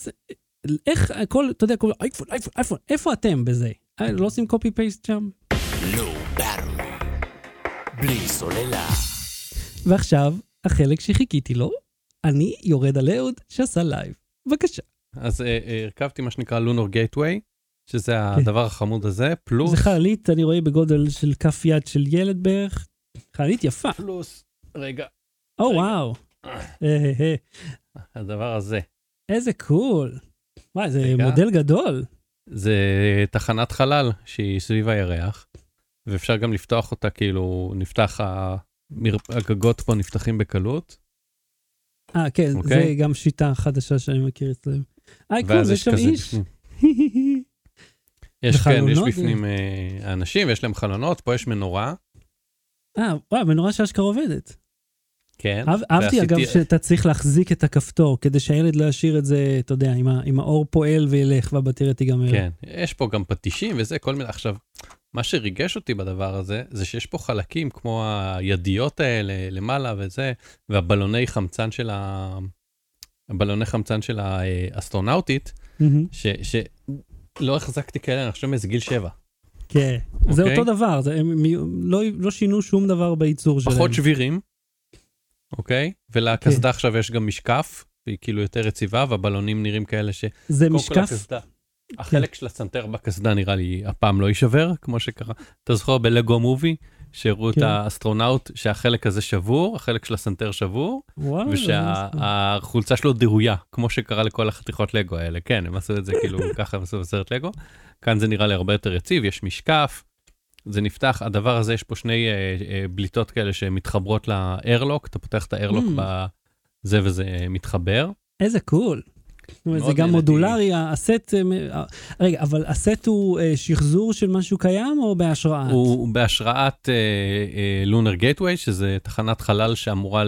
[SPEAKER 1] איך הכל, אתה יודע, כל אייפון, אייפון, אייפון, איפה אתם בזה? אה, לא עושים copy paste שם?
[SPEAKER 3] Low Battery. בלי סוללה.
[SPEAKER 1] ועכשיו, החלק שחיכיתי לו, אני יורד על אהוד שעשה לייב. בבקשה.
[SPEAKER 2] אז אה, אה, הרכבתי מה שנקרא Lunar Gateway, שזה הדבר החמוד הזה, פלוס,
[SPEAKER 1] זה חללית, אני רואה בגודל של כף יד של ילד בערך. חללית יפה.
[SPEAKER 2] פלוס, רגע,
[SPEAKER 1] או
[SPEAKER 2] רגע.
[SPEAKER 1] וואו. אה, אה, אה.
[SPEAKER 2] הדבר הזה.
[SPEAKER 1] איזה cool. וואי, זה
[SPEAKER 2] רגע.
[SPEAKER 1] מודל גדול.
[SPEAKER 2] זה תחנת חלל שהיא סביב הירח, ואפשר גם לפתוח אותה, כאילו, נפתח, המר... הגגות פה נפתחים בקלות,
[SPEAKER 1] אה, כן,
[SPEAKER 2] אוקיי.
[SPEAKER 1] זה גם שיטה חדשה שאני מכיר אצלם. היי, קול, יש שם איש.
[SPEAKER 2] יש, כן, יש? בפנים אה, אנשים, יש להם חלונות, פה יש מנורה,
[SPEAKER 1] אה, וואי, מנורה שאשכרה עובדת.
[SPEAKER 2] כן.
[SPEAKER 1] אהב- אהבתי
[SPEAKER 2] ועשיתי-
[SPEAKER 1] אגב שאתה צריך להחזיק את הכפתור, כדי שהילד לא ישאיר את זה, אתה יודע, עם ה- עם האור פועל וילך והבטריה תיגמר.
[SPEAKER 2] כן, יש פה גם פטישים וזה, כל מיני, עכשיו, מה שריגש אותי בדבר הזה, זה שיש פה חלקים כמו הידיות האלה למעלה וזה, והבלוני חמצן של ה... הבלוני חמצן של האסטרונאוטית,
[SPEAKER 1] מהמם.
[SPEAKER 2] ש... שלא החזקתי כאלה, אני חושב מאיזה גיל שבע.
[SPEAKER 1] כן, זה
[SPEAKER 2] אוקיי.
[SPEAKER 1] אותו דבר, זה- הם לא- לא שינו שום דבר בייצור שלהם.
[SPEAKER 2] פחות שבירים, אוקיי? ולקסדה
[SPEAKER 1] כן.
[SPEAKER 2] עכשיו יש גם משקף, והיא כאילו יותר יציבה, והבלונים נראים כאלה ש...
[SPEAKER 1] זה משקף, כן.
[SPEAKER 2] הקסדה. החלק של הסנטר בקסדה נראה לי הפעם לא יישבר, כמו שקרה. אתה זוכר ב Lego Movie, שהראו את
[SPEAKER 1] כן.
[SPEAKER 2] האסטרונאוט שהחלק הזה שבור, החלק של הסנטר שבור,
[SPEAKER 1] זה-
[SPEAKER 2] ושהחולצה שלו דהויה, כמו שקרה לכל החתיכות לגו האלה. כן, הם עשו את זה כאילו, ככה הם עשו בסרט לגו. כאן זה נראה לי הרבה יותר יציב, יש משקף, זה נפתח, הדבר הזה, יש פה שני אה, אה, בליטות כאלה שמתחברות ל airlock, אתה פותח את ה airlock
[SPEAKER 1] Mm.
[SPEAKER 2] בזה וזה מתחבר.
[SPEAKER 1] איזה cool. זה גם. מודולרי, הסט... אה, אה, רגע, אבל הסט הוא אה, שחזור של משהו קיים או בהשראת?
[SPEAKER 2] הוא בהשראת Lunar Gateway, שזה תחנת חלל שאמורה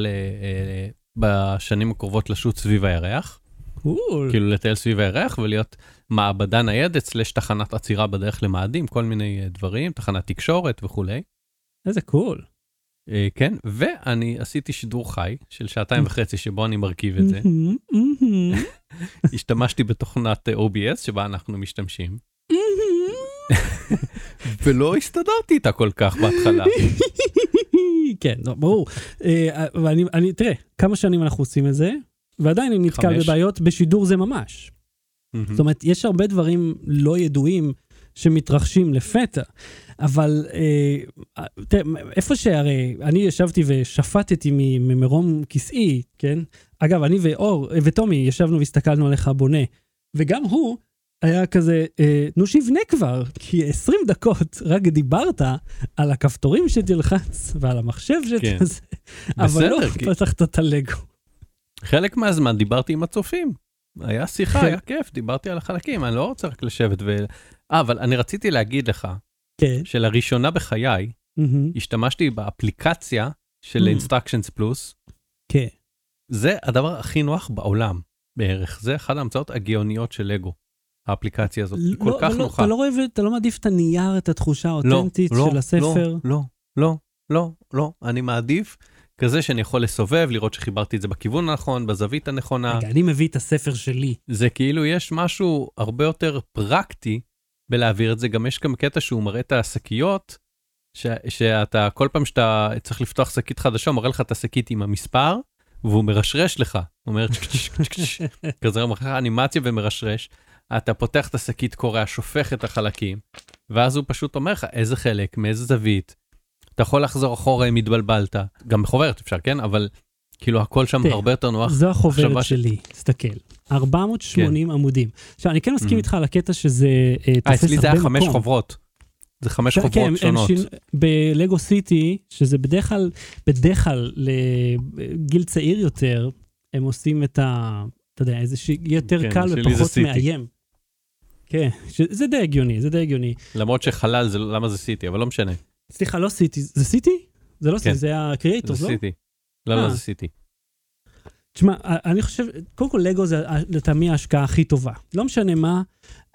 [SPEAKER 2] בשנים הקרובות לשוט סביב הירח,
[SPEAKER 1] cool.
[SPEAKER 2] כאילו לטייל סביב הירח ולהיות מעבדה ניידת slash תחנת עצירה בדרך למאדים, כל מיני דברים, תחנת תקשורת וכולי.
[SPEAKER 1] איזה cool.
[SPEAKER 2] אה, כן, ואני עשיתי שידור חי של שעתיים וחצי שבו אני מרכיב את זה. השתמשתי בתוכנת אה, OBS שבה אנחנו משתמשים. ולא הסתדרתי איתה כל כך בהתחלה.
[SPEAKER 1] כן, לא, ברור. אה, אבל אני, תראה, כמה שנים אנחנו עושים את זה, ועדיין אני נתקל
[SPEAKER 2] חמש.
[SPEAKER 1] בבעיות בשידור זה ממש. זאת אומרת, יש הרבה דברים לא ידועים שמתרחשים לפתע, אבל אה, תראה, איפה שהרי אני ישבתי ושפטתי ממרום כיסאי, כן? אגב, אני ואור וטומי ישבנו והסתכלנו עליך בונה, וגם הוא היה כזה, אה, נו שיבנה כבר, כי 20 דקות רק דיברת על הכפתורים שתלחץ ועל המחשב
[SPEAKER 2] כן.
[SPEAKER 1] שתעשה, אבל לא
[SPEAKER 2] בסדר, כי-
[SPEAKER 1] פתחת את הלגו.
[SPEAKER 2] חלק מהזמן דיברתי עם הצופים. היה שיחה,
[SPEAKER 1] כן.
[SPEAKER 2] היה כיף, דיברתי על החלקים, אני לא רוצה רק לשבת ו... אה, אבל אני רציתי להגיד לך,
[SPEAKER 1] כן.
[SPEAKER 2] שלראשונה בחיי,
[SPEAKER 1] מהמם.
[SPEAKER 2] השתמשתי באפליקציה של
[SPEAKER 1] Mm.
[SPEAKER 2] Instructions Plus,
[SPEAKER 1] כן.
[SPEAKER 2] זה הדבר הכי נוח בעולם, בערך. זה אחת ההמצאות הגאוניות של לגו, האפליקציה הזאת. היא כל
[SPEAKER 1] לא,
[SPEAKER 2] כך
[SPEAKER 1] לא-
[SPEAKER 2] נוחה.
[SPEAKER 1] אתה לא אוהב, אתה לא מעדיף את הנייר, את התחושה האותנטית
[SPEAKER 2] לא,
[SPEAKER 1] של הספר?
[SPEAKER 2] לא, לא, לא, לא. אני מעדיף כזה שאני יכול לסובב, לראות שחיברתי את זה בכיוון הנכון, בזווית הנכונה.
[SPEAKER 1] רגע, אני מביא את הספר שלי.
[SPEAKER 2] זה כאילו יש משהו הרבה יותר פרקטי בלהעביר את זה. גם יש גם קטע שהוא מראה את השקיות, ש- שאתה, כל פעם שאתה צריך לפתוח שקית חדשה, הוא מראה לך את השקית עם המספר, והוא מרשרש לך. הוא אומר כזה מראה לך אנימציה ומרשרש. אתה פותח את השקית קורע, שופך את החלקים, ואז הוא פשוט אומר לך איזה חלק, מאיזה זווית. אתה יכול לחזור אחורה אם התבלבלת, גם בחוברת אפשר, כן? אבל כאילו הכל שם הרבה יותר נוח.
[SPEAKER 1] זו החוברת שלי, תסתכל. 480 עמודים. עכשיו, אני כן מסכים
[SPEAKER 2] Mhm.
[SPEAKER 1] איתך על הקטע שזה אה,
[SPEAKER 2] אה,
[SPEAKER 1] תופס
[SPEAKER 2] אצלי זה
[SPEAKER 1] הרבה
[SPEAKER 2] היה חמש
[SPEAKER 1] מקום.
[SPEAKER 2] חוברות. זה חמש
[SPEAKER 1] כן,
[SPEAKER 2] חוברות
[SPEAKER 1] הם
[SPEAKER 2] שונות.
[SPEAKER 1] שינו- בלגו סיטי, שזה בדרך כלל, בדרך כלל לגיל צעיר יותר, הם עושים את ה... אתה יודע, איזה שיהיה יותר
[SPEAKER 2] כן,
[SPEAKER 1] קל
[SPEAKER 2] זה
[SPEAKER 1] ופחות
[SPEAKER 2] סיטי.
[SPEAKER 1] מאיים. כן, ש- זה די הגיוני, זה די הגיוני.
[SPEAKER 2] למרות שחלל זה למה זה סיטי, אבל לא משנה.
[SPEAKER 1] סליחה, לא סיטי, זה סיטי? זה לא סיטי,
[SPEAKER 2] כן.
[SPEAKER 1] זה הקריאייטור,
[SPEAKER 2] זה
[SPEAKER 1] לא?
[SPEAKER 2] סיטי. לא, לא,
[SPEAKER 1] אה.
[SPEAKER 2] זה סיטי.
[SPEAKER 1] תשמע, אני חושב, קודם כל לגו זה לטעמי ההשקעה הכי טובה. לא משנה מה,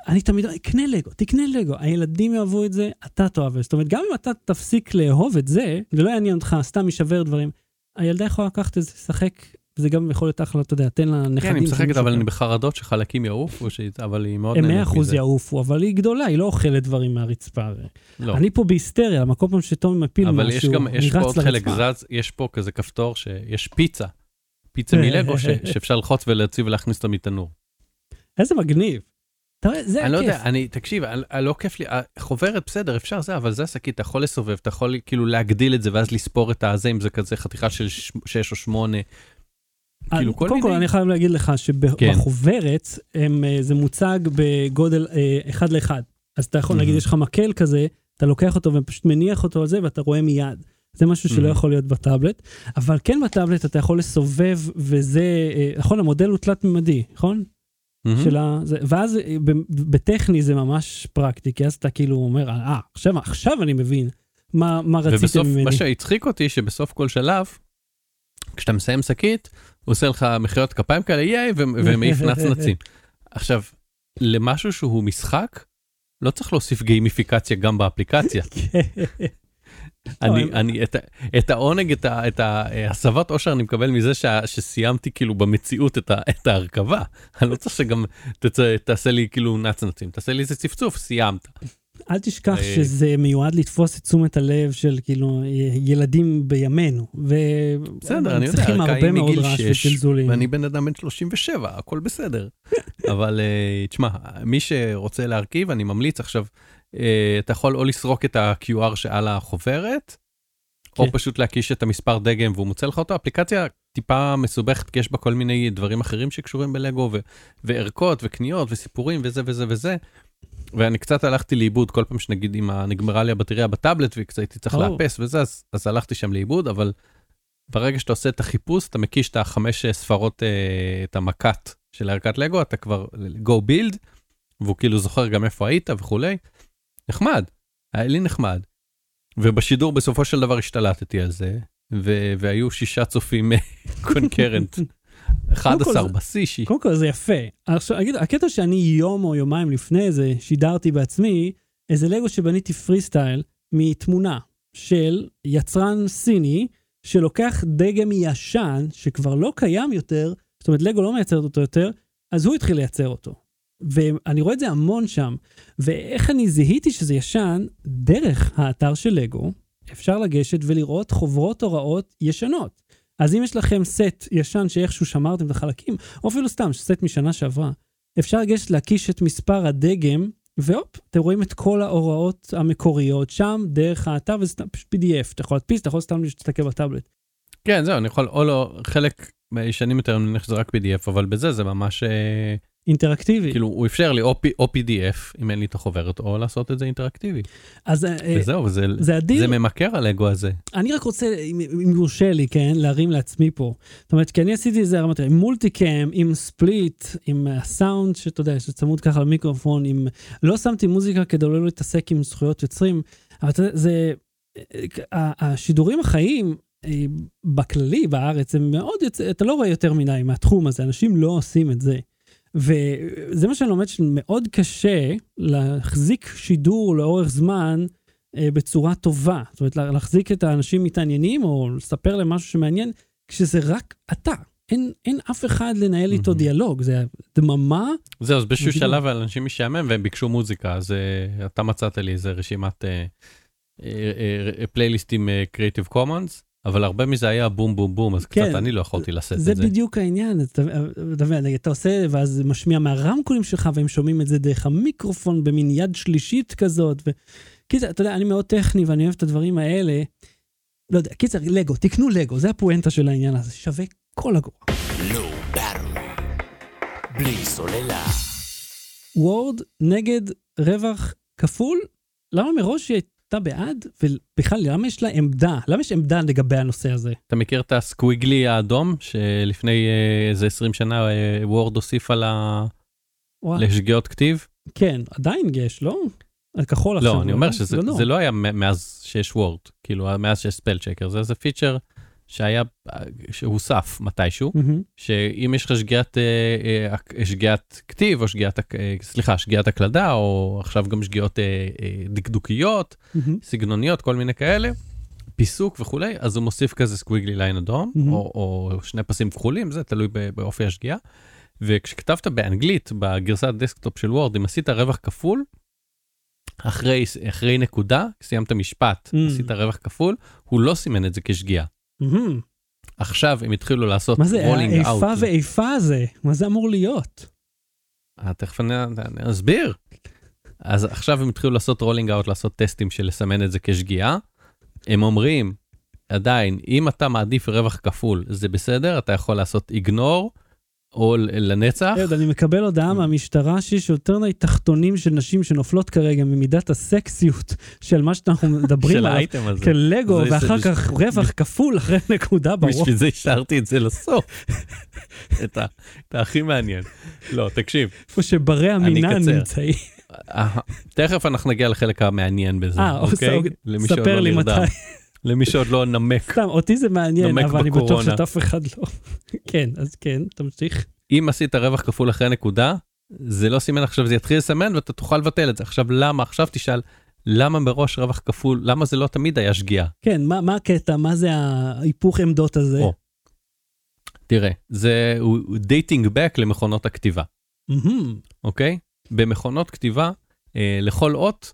[SPEAKER 1] אני תמיד אומר, קנה לגו, תקנה לגו. הילדים יאהבו את זה, אתה תאהב את זה. זאת אומרת, גם אם אתה תפסיק לאהוב את זה, זה לא יעניין אותך, סתם יישבר דברים, הילדה יכולה לקחת את זה, לשחק, וזה גם יכול להיות אחלה, אתה יודע, תן לה נכדים.
[SPEAKER 2] כן, היא משחקת, אבל. אני בחרדות שחלקים יעופו, ש- אבל היא מאוד נהנית
[SPEAKER 1] 100%
[SPEAKER 2] מזה.
[SPEAKER 1] יעופו, אבל היא גדולה, היא לא אוכלת דברים מהרצפה.
[SPEAKER 2] לא.
[SPEAKER 1] אני פה בהיסטריה, למה כל פעם שתומי מפיל
[SPEAKER 2] אבל יש
[SPEAKER 1] משהו,
[SPEAKER 2] גם, יש פה עוד חלק
[SPEAKER 1] לרצפה.
[SPEAKER 2] זז, יש פה כזה כפתור שיש פיצה. פיצה מלגו ש- שאפשר ללחוץ ולהוציא ולהכניס אותה מתנור.
[SPEAKER 1] איזה מגניב. אתה רואה, זה
[SPEAKER 2] אני לא
[SPEAKER 1] הכיף.
[SPEAKER 2] יודע, אני, תקשיב, לא כיף לי, חוברת בסדר, אפשר זה, אבל זה השקית, אתה יכול לסובב, אתה יכול כאילו להגדיל את זה ואז לספור את הזה, אם זה כזה חתיכה של ש- שש או שמונה. כאילו, כל
[SPEAKER 1] קודם כל,
[SPEAKER 2] מיני-
[SPEAKER 1] אני חייב להגיד לך
[SPEAKER 2] כן.
[SPEAKER 1] שבחוברת, אה, זה מוצג בגודל אה, אחד לאחד. אז אתה יכול. נגיד, יש לך מקל כזה, אתה לוקח אותו ופשוט מניח אותו על זה, ואתה רואה מיד. זה משהו שלא
[SPEAKER 2] Mhm.
[SPEAKER 1] יכול להיות בטאבלט, אבל כן בטאבלט אתה יכול לסובב, וזה, אה, נכון, המודל הוא תלת-ממדי, נכון?
[SPEAKER 2] מהמם.
[SPEAKER 1] של ה... זה, ואז אה, ב- בטכני זה ממש פרקטי, כי אז אתה כאילו אומר, אה, עכשיו, עכשיו אני מבין מה, מה רציתם
[SPEAKER 2] ובסוף,
[SPEAKER 1] ממני.
[SPEAKER 2] מה שהצחיק אותי, שבסוף כל שלב, כשאתה מסיים שקית, הוא עושה לך מחיאות כפיים כאלה, ייי, ומעיף נצנצים. עכשיו, למשהו שהוא משחק, לא צריך להוסיף גיימיפיקציה גם באפליקציה. אני, אני, את, את העונג, את, ה- את ההסבת עושר אני מקבל מזה שה, שסיימתי כאילו במציאות את, ה, את ההרכבה. אני לא צריך שגם תצא, תעשה לי כאילו נצנצים, תעשה לי איזה צפצוף, סיימת.
[SPEAKER 1] אל תשכח
[SPEAKER 2] אה,
[SPEAKER 1] שזה מיועד לתפוס את תשומת הלב של כאילו ילדים בימינו.
[SPEAKER 2] בסדר, אני יודע,
[SPEAKER 1] צריכים
[SPEAKER 2] הערכה
[SPEAKER 1] הרבה
[SPEAKER 2] היא
[SPEAKER 1] מאוד
[SPEAKER 2] מגיל
[SPEAKER 1] רעש וצלזולים.
[SPEAKER 2] ואני בן אדם בן 37, הכל בסדר. אבל אה, תשמע, מי שרוצה להרכיב, אני ממליץ עכשיו, אה, אתה יכול או לסרוק את ה-QR שעל החוברת, או
[SPEAKER 1] כן.
[SPEAKER 2] פשוט להקיש את המספר דגם והוא מוצא לך אותו. אפליקציה טיפה מסובכת, כי יש בה כל מיני דברים אחרים שקשורים בלגו, ו- וערכות וקניות וסיפורים וזה וזה וזה. ואני קצת הלכתי לאיבוד כל פעם שנגיד אם נגמרה לי הבטריה בטאבלט וקצת הייתי צריך. לאפס וזה, אז, אז הלכתי שם לאיבוד, אבל ברגע שאתה עושה את החיפוש, אתה מקיש את החמש ספרות, אה, את המכת של ערכת לגו, אתה כבר go build, והוא כאילו זוכר גם איפה היית וכולי. נחמד, היה לי נחמד. ובשידור בסופו של דבר השתלטתי על זה, ו- והיו שישה צופים קונקרנט. 11
[SPEAKER 1] זה-
[SPEAKER 2] בשיא,
[SPEAKER 1] קודם כל זה יפה. עכשיו, אגיד, הקטע שאני יום או יומיים לפני זה שידרתי בעצמי איזה לגו שבניתי פרי סטייל מתמונה של יצרן סיני שלוקח דגם ישן שכבר לא קיים יותר, זאת אומרת לגו לא מייצרת אותו יותר, אז הוא התחיל לייצר אותו. ואני רואה את זה המון שם. ואיך אני זיהיתי שזה ישן? דרך האתר של לגו, אפשר לגשת ולראות חוברות הוראות ישנות. אז אם יש לכם סט ישן שאיכשהו שמרתם את החלקים, או אפילו סתם סט משנה שעברה, אפשר לגשת להקיש את מספר הדגם, והופ, אתם רואים את כל ההוראות המקוריות שם, דרך האתר, וזה פשוט PDF. אתה יכול להדפיס, אתה יכול סתם להסתכל בטאבלט.
[SPEAKER 2] כן, זהו, אני יכול, או לא, חלק מהישנים יותר, אני מניח שזה רק PDF, אבל בזה זה ממש, אה,
[SPEAKER 1] אינטראקטיבי.
[SPEAKER 2] כאילו, הוא אפשר לי או, או PDF, אם אין לי את החוברת, או לעשות את זה אינטראקטיבי.
[SPEAKER 1] אז אה,
[SPEAKER 2] וזהו, וזה
[SPEAKER 1] זה אדיר.
[SPEAKER 2] זה ממכר הלגו הזה.
[SPEAKER 1] אני רק רוצה, אם אם יורשה לי, כן, להרים לעצמי פה. זאת אומרת, כי אני עשיתי את זה, אמרתי, עם מולטיקאם, עם ספליט, עם הסאונד, שאתה יודע, שצמוד ככה למיקרופון, עם... לא שמתי מוזיקה כדי לא להתעסק עם זכויות יוצרים, אבל אתה יודע, זה... השידורים החיים, אה, בכללי, בארץ, הם מאוד יוצא, אתה לא רואה יותר מדי מהתחום הזה, אנשים לא עושים את זה. וזה מה שאני לומד, שמאוד קשה להחזיק שידור לאורך זמן אה, בצורה טובה. זאת אומרת, לה- להחזיק את האנשים מתעניינים, או לספר להם משהו שמעניין, כשזה רק אתה. אין, אין אף אחד לנהל איתו
[SPEAKER 2] מהמם.
[SPEAKER 1] דיאלוג, זה דממה.
[SPEAKER 2] זהו, אז באיזשהו. שלב לאנשים משעמם והם ביקשו מוזיקה, אז אה, אתה מצאת לי איזה רשימת אה, אה, אה, פלייליסטים קריאיטיב קומונס, אבל הרבה מזה היה בום בום בום, אז
[SPEAKER 1] כן,
[SPEAKER 2] קצת אני לא יכולתי לשאת
[SPEAKER 1] זה
[SPEAKER 2] את זה.
[SPEAKER 1] בדיוק העניין, אתה אתה מבין, אתה עושה, ואז זה משמיע מהרמקולים שלך, והם שומעים את זה דרך המיקרופון במין יד שלישית כזאת. ו... קיצר, אתה יודע, אני מאוד טכני ואני אוהב את הדברים האלה. לא יודע, קיצר, לגו, תקנו לגו, זה הפואנטה של העניין הזה, שווה כל אגורה.
[SPEAKER 3] בררי. בלי סוללה.
[SPEAKER 1] וורד נגד רווח כפול? למה מראש הייתה בעד? ובכלל, למה יש לה עמדה? למה יש עמדה לגבי הנושא הזה?
[SPEAKER 2] אתה מכיר את הסקוויגלי האדום, שלפני אה, איזה 20 שנה אה, וורד הוסיף על ה... לשגיאות כתיב?
[SPEAKER 1] כן, עדיין יש, לא? הכחול עכשיו.
[SPEAKER 2] לא, אני אומר שזה
[SPEAKER 1] לא.
[SPEAKER 2] לא היה מאז שיש Word, כאילו מאז שיש spell checker, זה איזה פיצ'ר שהיה, אה, שהוסף מתישהו,
[SPEAKER 1] ממממ,
[SPEAKER 2] שאם יש לך שגיאת, אה, אה, שגיאת כתיב, או שגיאת, אה, סליחה, שגיאת הקלדה, או עכשיו גם שגיאות אה, אה, דקדוקיות,
[SPEAKER 1] ממממ.
[SPEAKER 2] סגנוניות, כל מיני כאלה, פיסוק וכולי, אז הוא מוסיף כזה squiggly line אדום,
[SPEAKER 1] ממממ.
[SPEAKER 2] או, או שני פסים כחולים, זה תלוי באופי השגיאה. וכשכתבת באנגלית, בגרסת desktop של Word, אם עשית רווח כפול, אחרי, אחרי נקודה, סיימת משפט,
[SPEAKER 1] ממ.
[SPEAKER 2] עשית רווח כפול, הוא לא סימן את זה כשגיאה. עכשיו הם התחילו לעשות
[SPEAKER 1] מה זה,
[SPEAKER 2] rolling out.
[SPEAKER 1] האיפה ואיפה הזה? מה זה אמור להיות?
[SPEAKER 2] אה, תכף אני אסביר. אז עכשיו הם התחילו לעשות rolling out, לעשות טסטים של לסמן את זה כשגיאה. הם אומרים, עדיין, אם אתה מעדיף רווח כפול, זה בסדר, אתה יכול לעשות איגנור, או לנצח.
[SPEAKER 1] אהוד, אני מקבל הודעה מהמשטרה שיש יותר מדי תחתונים של נשים שנופלות כרגע ממידת הסקסיות של מה שאנחנו מדברים
[SPEAKER 2] של
[SPEAKER 1] עליו.
[SPEAKER 2] האייטם הזה.
[SPEAKER 1] כלגו, ואחר כך רווח כפול אחרי נקודה בראש.
[SPEAKER 2] בשביל זה השארתי את זה לסוף. את הכי מעניין. לא, תקשיב,
[SPEAKER 1] איפה שברי המינן. נמצאים.
[SPEAKER 2] תכף אנחנו נגיע לחלק המעניין בזה,
[SPEAKER 1] אה,
[SPEAKER 2] אוקיי?
[SPEAKER 1] ספר
[SPEAKER 2] לא
[SPEAKER 1] לי. מתי.
[SPEAKER 2] למי שעוד לא נמק.
[SPEAKER 1] סתם, אותי זה מעניין, אבל אני בטוח
[SPEAKER 2] בקורונה.
[SPEAKER 1] שאת אף אחד לא. כן, אז כן, תמשיך.
[SPEAKER 2] אם עשית רווח כפול אחרי נקודה, זה לא סימן עכשיו, זה יתחיל לסמן ואתה תוכל לבטל את זה. עכשיו למה? עכשיו תשאל, למה מראש רווח כפול, למה זה לא תמיד היה שגיאה?
[SPEAKER 1] כן, מה מה הקטע? מה זה ההיפוך עמדות הזה?
[SPEAKER 2] או. תראה, זה dating back למכונות הכתיבה,
[SPEAKER 1] ממממ.
[SPEAKER 2] אוקיי? במכונות כתיבה, אה, לכל אות,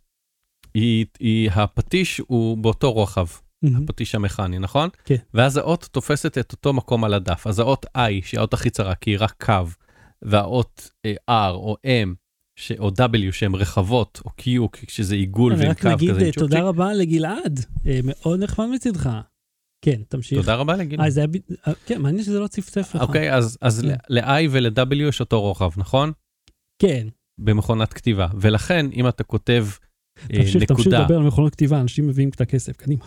[SPEAKER 2] היא, היא, הפטיש הוא באותו רוחב. הפטיש המכני, נכון?
[SPEAKER 1] כן.
[SPEAKER 2] ואז האות תופסת את אותו מקום על הדף. אז האות I, שהיא האות הכי צרה, כי היא רק קו, והאות אה, R או M, ש... או W שהן רחבות, או Q, שזה עיגול ועם
[SPEAKER 1] רק
[SPEAKER 2] קו
[SPEAKER 1] נגיד
[SPEAKER 2] כזה. עם
[SPEAKER 1] אה, תודה
[SPEAKER 2] צ'ופצ'יק.
[SPEAKER 1] רבה לגלעד, אה, מאוד נחמד מצדך. כן, תמשיך.
[SPEAKER 2] תודה רבה.
[SPEAKER 1] אה, זה היה... ב- כן, מעניין שזה לא צפצף לך.
[SPEAKER 2] אוקיי, אז, אז
[SPEAKER 1] כן.
[SPEAKER 2] ל-I ול-W יש אותו רוחב, נכון?
[SPEAKER 1] כן,
[SPEAKER 2] במכונת כתיבה. ולכן, אם אתה כותב
[SPEAKER 1] תמשיך, תמשיך
[SPEAKER 2] נקודה,
[SPEAKER 1] לדבר על מכונות כתיבה, אנשים מביאים את הכסף, קדימה.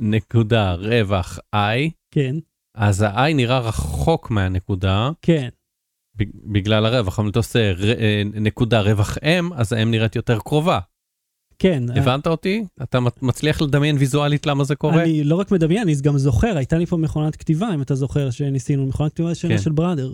[SPEAKER 2] נקודה, רווח I,
[SPEAKER 1] כן,
[SPEAKER 2] אז ה-I נראה רחוק מהנקודה,
[SPEAKER 1] כן.
[SPEAKER 2] בגלל הרווח, אבל אתה עושה אה, נקודה רווח M, אז ה-M נראית יותר קרובה.
[SPEAKER 1] כן.
[SPEAKER 2] הבנת אותי? אתה מצ- מצליח לדמיין ויזואלית למה זה קורה?
[SPEAKER 1] אני לא רק מדמיין, אני גם זוכר, הייתה לי פה מכונת כתיבה, אם אתה זוכר, שניסינו, מכונת כתיבה
[SPEAKER 2] כן.
[SPEAKER 1] של בראדר.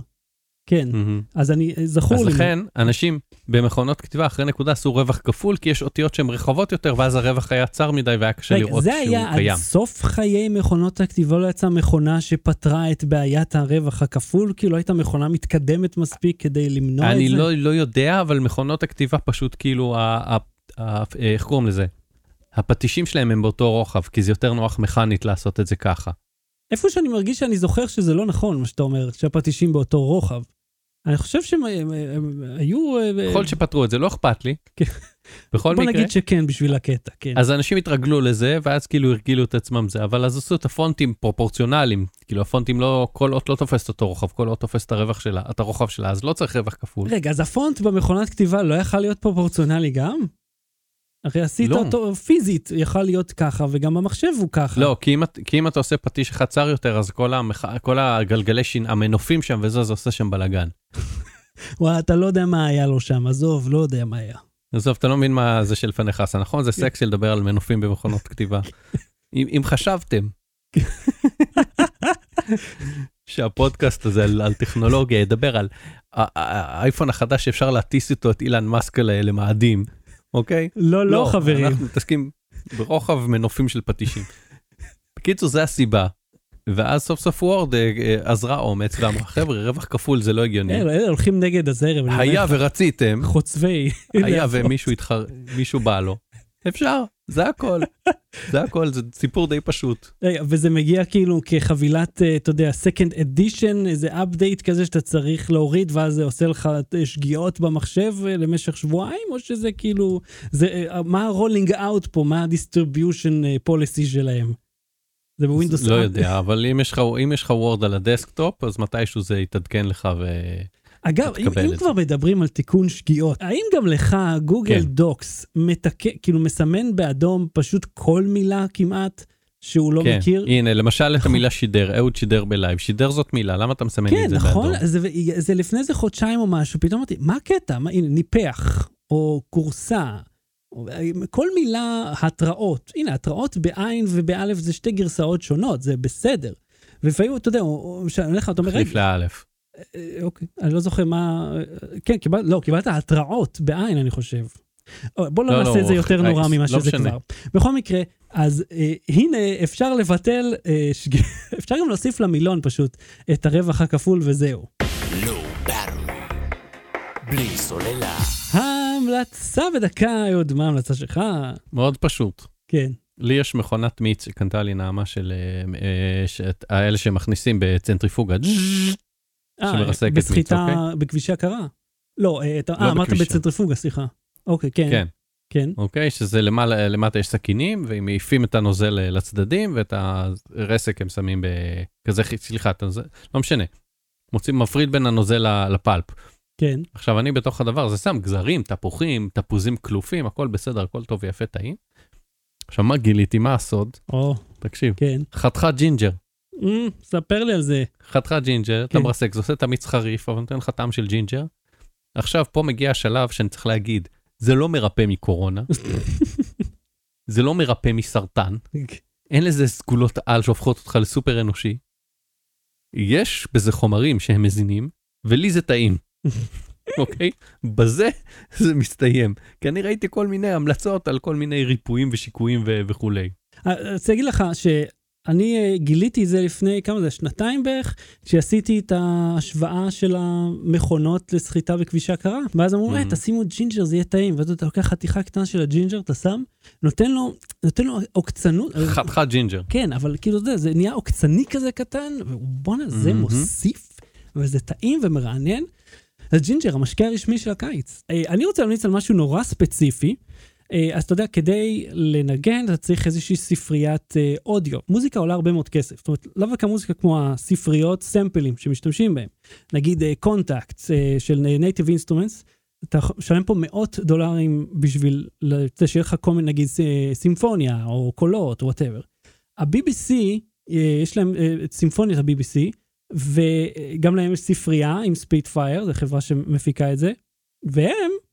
[SPEAKER 1] כן,
[SPEAKER 2] מהמם.
[SPEAKER 1] אז אני, זכור
[SPEAKER 2] אז
[SPEAKER 1] לי.
[SPEAKER 2] לכן, אנשים במכונות כתיבה אחרי נקודה עשו רווח כפול, כי יש אותיות שהן רחבות יותר, ואז הרווח היה צר מדי והיה קשה לראות
[SPEAKER 1] זה
[SPEAKER 2] שהוא
[SPEAKER 1] היה עד
[SPEAKER 2] קיים.
[SPEAKER 1] סוף חיי מכונות הכתיבה, לא יצאה מכונה שפתרה את בעיית הרווח הכפול? כאילו לא הייתה מכונה מתקדמת מספיק כדי למנוע את זה?
[SPEAKER 2] אני לא, לא יודע, אבל מכונות הכתיבה פשוט כאילו, ה, ה, ה, איך קוראים לזה? הפטישים שלהם הם באותו רוחב, כי זה יותר נוח מכנית לעשות את זה ככה.
[SPEAKER 1] איפה שאני מרגיש שאני זוכר שזה לא נכון, מה שאתה אומר, שהפטישים באותו רוחב. אני חושב שהם הם, הם, היו... אה,
[SPEAKER 2] ככל שפתרו את זה, לא אכפת לי.
[SPEAKER 1] כן.
[SPEAKER 2] בכל
[SPEAKER 1] בוא
[SPEAKER 2] מקרה,
[SPEAKER 1] נגיד שכן בשביל הקטע, כן.
[SPEAKER 2] אז אנשים התרגלו לזה, ואז כאילו הרגילו את עצמם זה, אבל אז עשו את הפונטים פרופורציונליים. כאילו הפונטים לא, כל אות לא תופסת אותו רוחב, כל אות תופסת את הרווח שלה, את הרוחב שלה, אז לא צריך רווח כפול.
[SPEAKER 1] רגע, אז הפונט במכונת כתיבה לא יכל להיות פרופורציונלי גם? הרי עשית
[SPEAKER 2] לא.
[SPEAKER 1] אותו פיזית, יכל להיות ככה, וגם במחשב הוא ככה.
[SPEAKER 2] לא, כי אם, כי אם אתה עושה פטיש אחד צר יותר, אז כל, המח... כל הגלגלי שין, המנופים שם וזה, זה עושה שם בלאגן.
[SPEAKER 1] וואי, אתה לא יודע מה היה לו שם, עזוב, לא יודע מה היה.
[SPEAKER 2] עזוב, אתה לא מבין מה זה שלפניך עשה, נכון? זה סקסי לדבר על מנופים במכונות כתיבה. אם, אם חשבתם שהפודקאסט הזה על, על טכנולוגיה ידבר על האייפון החדש שאפשר להטיס איתו את אילן מאסק למאדים, אוקיי?
[SPEAKER 1] לא, לא, חברים.
[SPEAKER 2] אנחנו מתעסקים ברוחב מנופים של פטישים. בקיצור, זה הסיבה. ואז סוף סוף וורד אה, אה, עזרה אומץ ואמרה, חבר'ה, רווח כפול זה לא הגיוני.
[SPEAKER 1] אלה אלה הולכים נגד הזרם.
[SPEAKER 2] היה ורציתם,
[SPEAKER 1] חוצבי.
[SPEAKER 2] היה ומישהו התחר... מישהו בא לו, אפשר, זה הכל. זה הכל, זה סיפור די פשוט.
[SPEAKER 1] וזה מגיע כאילו כחבילת, אה, אתה יודע, second edition, איזה update כזה שאתה צריך להוריד, ואז זה עושה לך אה, שגיאות במחשב אה, למשך שבועיים, או שזה כאילו, זה, מה ה-rolling out פה, מה ה-distribution policy שלהם? זה ב Windows...
[SPEAKER 2] לא יודע, אבל אם יש לך Word על ה desktop, אז מתישהו זה יתעדכן לך ו...
[SPEAKER 1] אגב, אם, אם כבר מדברים על תיקון שגיאות, האם גם לך גוגל
[SPEAKER 2] כן.
[SPEAKER 1] Docs מתקן, כאילו מסמן באדום פשוט כל מילה כמעט שהוא לא
[SPEAKER 2] כן,
[SPEAKER 1] מכיר?
[SPEAKER 2] הנה, למשל את
[SPEAKER 1] נכון.
[SPEAKER 2] המילה שידר, אהוד שידר בלייב, שידר זאת מילה, למה אתה מסמן
[SPEAKER 1] כן,
[SPEAKER 2] את זה
[SPEAKER 1] נכון,
[SPEAKER 2] באדום?
[SPEAKER 1] זה, זה לפני איזה חודשיים או משהו, פתאום אמרתי, מה הקטע? מה, הנה, ניפח, או כורסה, או, כל מילה, התראות. הנה, התראות בעין ובאלף זה שתי גרסאות שונות, זה בסדר. ולפעמים, אתה יודע, או- או שאני הולך, אתה אומר, רגע, אוקיי, אני לא זוכר מה... כן, קיבל, לא, קיבלת התראות בעין, אני חושב. אה, בוא לא,
[SPEAKER 2] לא,
[SPEAKER 1] נעשה
[SPEAKER 2] לא,
[SPEAKER 1] את זה יותר
[SPEAKER 2] אה,
[SPEAKER 1] נורא ממה
[SPEAKER 2] לא
[SPEAKER 1] שזה
[SPEAKER 2] משנה.
[SPEAKER 1] כבר. בכל מקרה, אז אה, הנה, אפשר לבטל, אה, שג... אפשר גם להוסיף למילון פשוט את הרווח הכפול וזהו.
[SPEAKER 3] Battery. בלי סוללה.
[SPEAKER 1] ההמלצה בדקה, אהוד, מה ההמלצה שלך?
[SPEAKER 2] מאוד פשוט.
[SPEAKER 1] כן.
[SPEAKER 2] לי יש מכונת מיץ שקנתה לי נעמה של אה, אה, האלה שמכניסים בצנטריפוגה.
[SPEAKER 1] אה,
[SPEAKER 2] שמרסקת מיץ,
[SPEAKER 1] בסחיטה
[SPEAKER 2] אוקיי?
[SPEAKER 1] בכבישה קרה? לא, אה,
[SPEAKER 2] לא
[SPEAKER 1] אה, אמרת. בצנטריפוגה, סליחה. אוקיי, כן.
[SPEAKER 2] כן,
[SPEAKER 1] כן.
[SPEAKER 2] אוקיי? שזה למעלה, למטה יש סכינים, והם מעיפים את הנוזל לצדדים, ואת הרסק הם שמים בכזה, סליחה, את הנוזל, לא משנה. מוצאים, מפריד בין הנוזל ל pulp.
[SPEAKER 1] כן.
[SPEAKER 2] עכשיו, אני בתוך הדבר הזה שם גזרים, תפוחים, תפוזים קלופים, הכל בסדר, הכל טוב ויפה, טעים. עכשיו, מה גיליתי? מה הסוד?
[SPEAKER 1] או,
[SPEAKER 2] תקשיב,
[SPEAKER 1] כן.
[SPEAKER 2] חתיכת ג'ינג'ר.
[SPEAKER 1] אמ, ספר לי על זה.
[SPEAKER 2] חתיכת ג'ינג'ר, אתה
[SPEAKER 1] כן.
[SPEAKER 2] מרסק, זה עושה את המיץ חריף, אבל נותן לך טעם של ג'ינג'ר. עכשיו, פה מגיע השלב שאני צריך להגיד, זה לא מרפא מקורונה, זה לא מרפא מסרטן, אין לזה סגולות על שהופכות אותך לסופר אנושי. יש בזה חומרים שהם מזינים, ולי זה טעים, אוקיי? בזה זה מסתיים. כי אני ראיתי כל מיני המלצות על כל מיני ריפויים ושיקויים וכולי.
[SPEAKER 1] אני רוצה להגיד לך שאני אה, גיליתי את זה לפני, כמה זה, שנתיים בערך, כשעשיתי את ההשוואה של המכונות לסחיטה בכבישה קרה. ואז אמרו, אה,
[SPEAKER 2] ממממ.
[SPEAKER 1] תשימו ג'ינג'ר, זה יהיה טעים. ואז אתה לוקח חתיכה קטנה של הג'ינג'ר, אתה שם, נותן לו, נותן לו עוקצנות.
[SPEAKER 2] חתיכת ג'ינג'ר.
[SPEAKER 1] כן, אבל כאילו זה, זה נהיה עוקצני כזה קטן, ובואנה, זה
[SPEAKER 2] מהמם.
[SPEAKER 1] מוסיף, וזה טעים ומרענן. אז ג'ינג'ר, המשקה הרשמי של הקיץ. אה, אני רוצה להמליץ על משהו נורא ספציפי. אה, אז אתה יודע, כדי לנגן, אתה צריך איזושהי ספריית אה, אודיו. מוזיקה עולה הרבה מאוד כסף. זאת אומרת, לאו דווקא מוזיקה כמו הספריות סמפלים שמשתמשים בהם. נגיד Kontakt של Native Instruments, אתה משלם פה מאות דולרים בשביל שיהיה לך כל מיני, נגיד, סימפוניה או קולות או whatever. ה-BBC, אה, יש להם אה, את סימפוניית ה-BBC, וגם להם יש ספרייה עם Spitfire, זו חברה שמפיקה את זה, והם אה,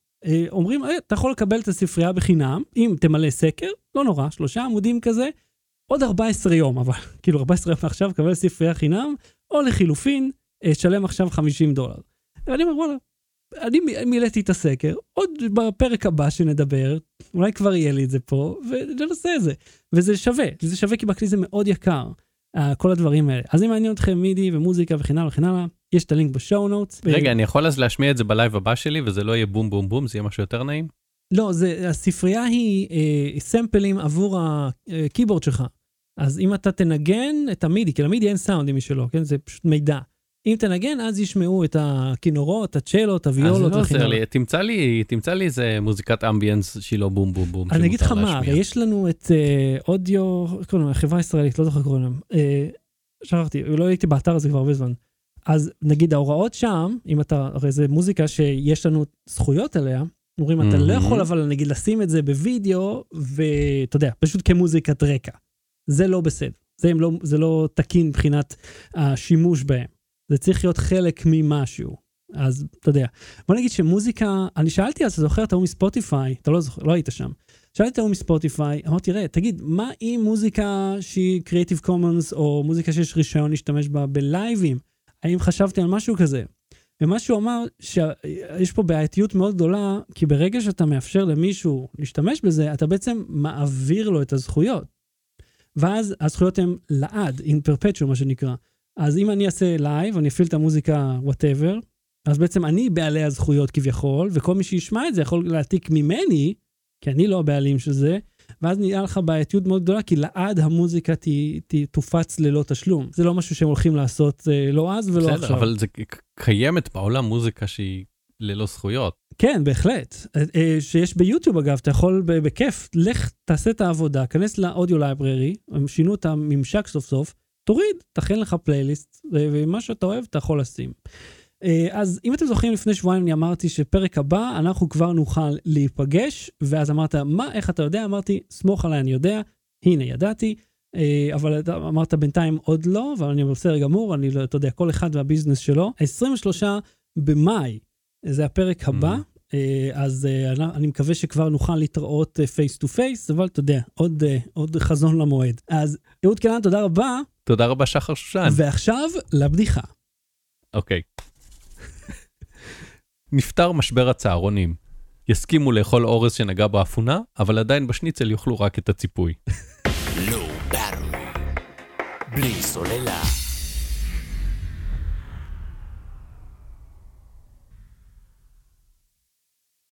[SPEAKER 1] אומרים, אה, אתה יכול לקבל את הספרייה בחינם, אם תמלא סקר, לא נורא, שלושה עמודים כזה, עוד 14 יום, אבל כאילו 14 יום מעכשיו, קבל ספרייה חינם, או לחילופין, אה, שלם עכשיו 50 דולר. ואני אומר, וואלה, אני מילאתי את הסקר, עוד בפרק הבא שנדבר, אולי כבר יהיה לי את זה פה, וננסה את זה. וזה שווה, זה שווה כי בכלי זה מאוד יקר, כל הדברים האלה. אז אם מעניין אתכם מידי ומוזיקה וכן הלאה וכן הלאה, יש את הלינק ב show
[SPEAKER 2] notes. רגע. אני יכול אז להשמיע את זה בלייב הבא שלי, וזה לא יהיה בום בום בום, זה יהיה משהו יותר נעים?
[SPEAKER 1] לא, זה, הספרייה היא אה, סמפלים עבור הקיבורד שלך. אז אם אתה תנגן את ה MIDI, כי ל MIDI אין סאונד משלו, כן? זה פשוט מידע. אם תנגן, אז ישמעו את הכינורות, הצ'לות, הוויולות.
[SPEAKER 2] אז זה לא עוזר לי, תמצא לי, תמצא לי איזה מוזיקת ambience שהיא לא בום בום בום.
[SPEAKER 1] אני אגיד לך מה, יש לנו את אודיו, קוראים להם, חברה ישראלית, לא זוכר קוראים להם. אה, שכחתי, לא הייתי באתר הזה כבר הרבה זמן. אז נגיד ההוראות שם, אם אתה, הרי זה מוזיקה שיש לנו זכויות עליה, אומרים, אתה לא יכול אבל נגיד לשים את זה בווידאו, ואתה יודע, פשוט כמוזיקת רקע. זה לא בסדר. זה לא, זה לא תקין מבחינת השימוש בהם. זה צריך להיות חלק ממשהו. אז אתה יודע, בוא נגיד שמוזיקה, אני שאלתי אז, אתה זוכר את ההוא מספוטיפיי, אתה לא זוכר, לא היית שם. שאלתי את ההוא מספוטיפיי, אמרתי, ראה, תגיד, מה אם מוזיקה שהיא Creative Commons, או מוזיקה שיש רישיון להשתמש בה בלייבים? האם חשבתי על משהו כזה? ומה שהוא אמר, שיש פה בעייתיות מאוד גדולה, כי ברגע שאתה מאפשר למישהו להשתמש בזה, אתה בעצם מעביר לו את הזכויות. ואז הזכויות הן לעד, in perpetual, מה שנקרא. אז אם אני אעשה לייב, אני אפעיל את המוזיקה, whatever, אז בעצם אני בעלי הזכויות כביכול, וכל מי שישמע את זה יכול להעתיק ממני, כי אני לא הבעלים של זה, ואז נהיה לך בעייתיות מאוד גדולה, כי לעד המוזיקה ת, ת, תופץ ללא תשלום. זה לא משהו שהם הולכים לעשות אה, לא אז ולא בסדר, עכשיו.
[SPEAKER 2] אבל זה קיימת בעולם מוזיקה שהיא ללא זכויות.
[SPEAKER 1] כן, בהחלט. אה, אה, שיש ביוטיוב אגב, אתה יכול בכיף, לך תעשה את העבודה, כנס ל Audio Library, הם שינו את הממשק סוף סוף, תוריד, תכין לך פלייליסט, ומה שאתה אוהב אתה יכול לשים. אה, אז אם אתם זוכרים, לפני שבועיים אני אמרתי שפרק הבא אנחנו כבר נוכל להיפגש, ואז אמרת, מה, איך אתה יודע? אמרתי, סמוך עליי, אני יודע, הנה, ידעתי. אה, אבל אמרת בינתיים עוד לא, אבל אני בסדר גמור, אני לא, אתה יודע, כל אחד והביזנס שלו. 23 במאי, זה הפרק הבא, ממממ. אז אני מקווה שכבר נוכל להתראות face to face, אבל אתה יודע, עוד, עוד חזון למועד. אז אהוד קלן, תודה רבה.
[SPEAKER 2] תודה רבה, שחר שושן.
[SPEAKER 1] ועכשיו לבדיחה.
[SPEAKER 2] אוקיי. נפתר משבר הצהרונים. יסכימו לאכול אורז שנגע באפונה, אבל עדיין בשניצל יאכלו רק את הציפוי.
[SPEAKER 3] בלי סוללה.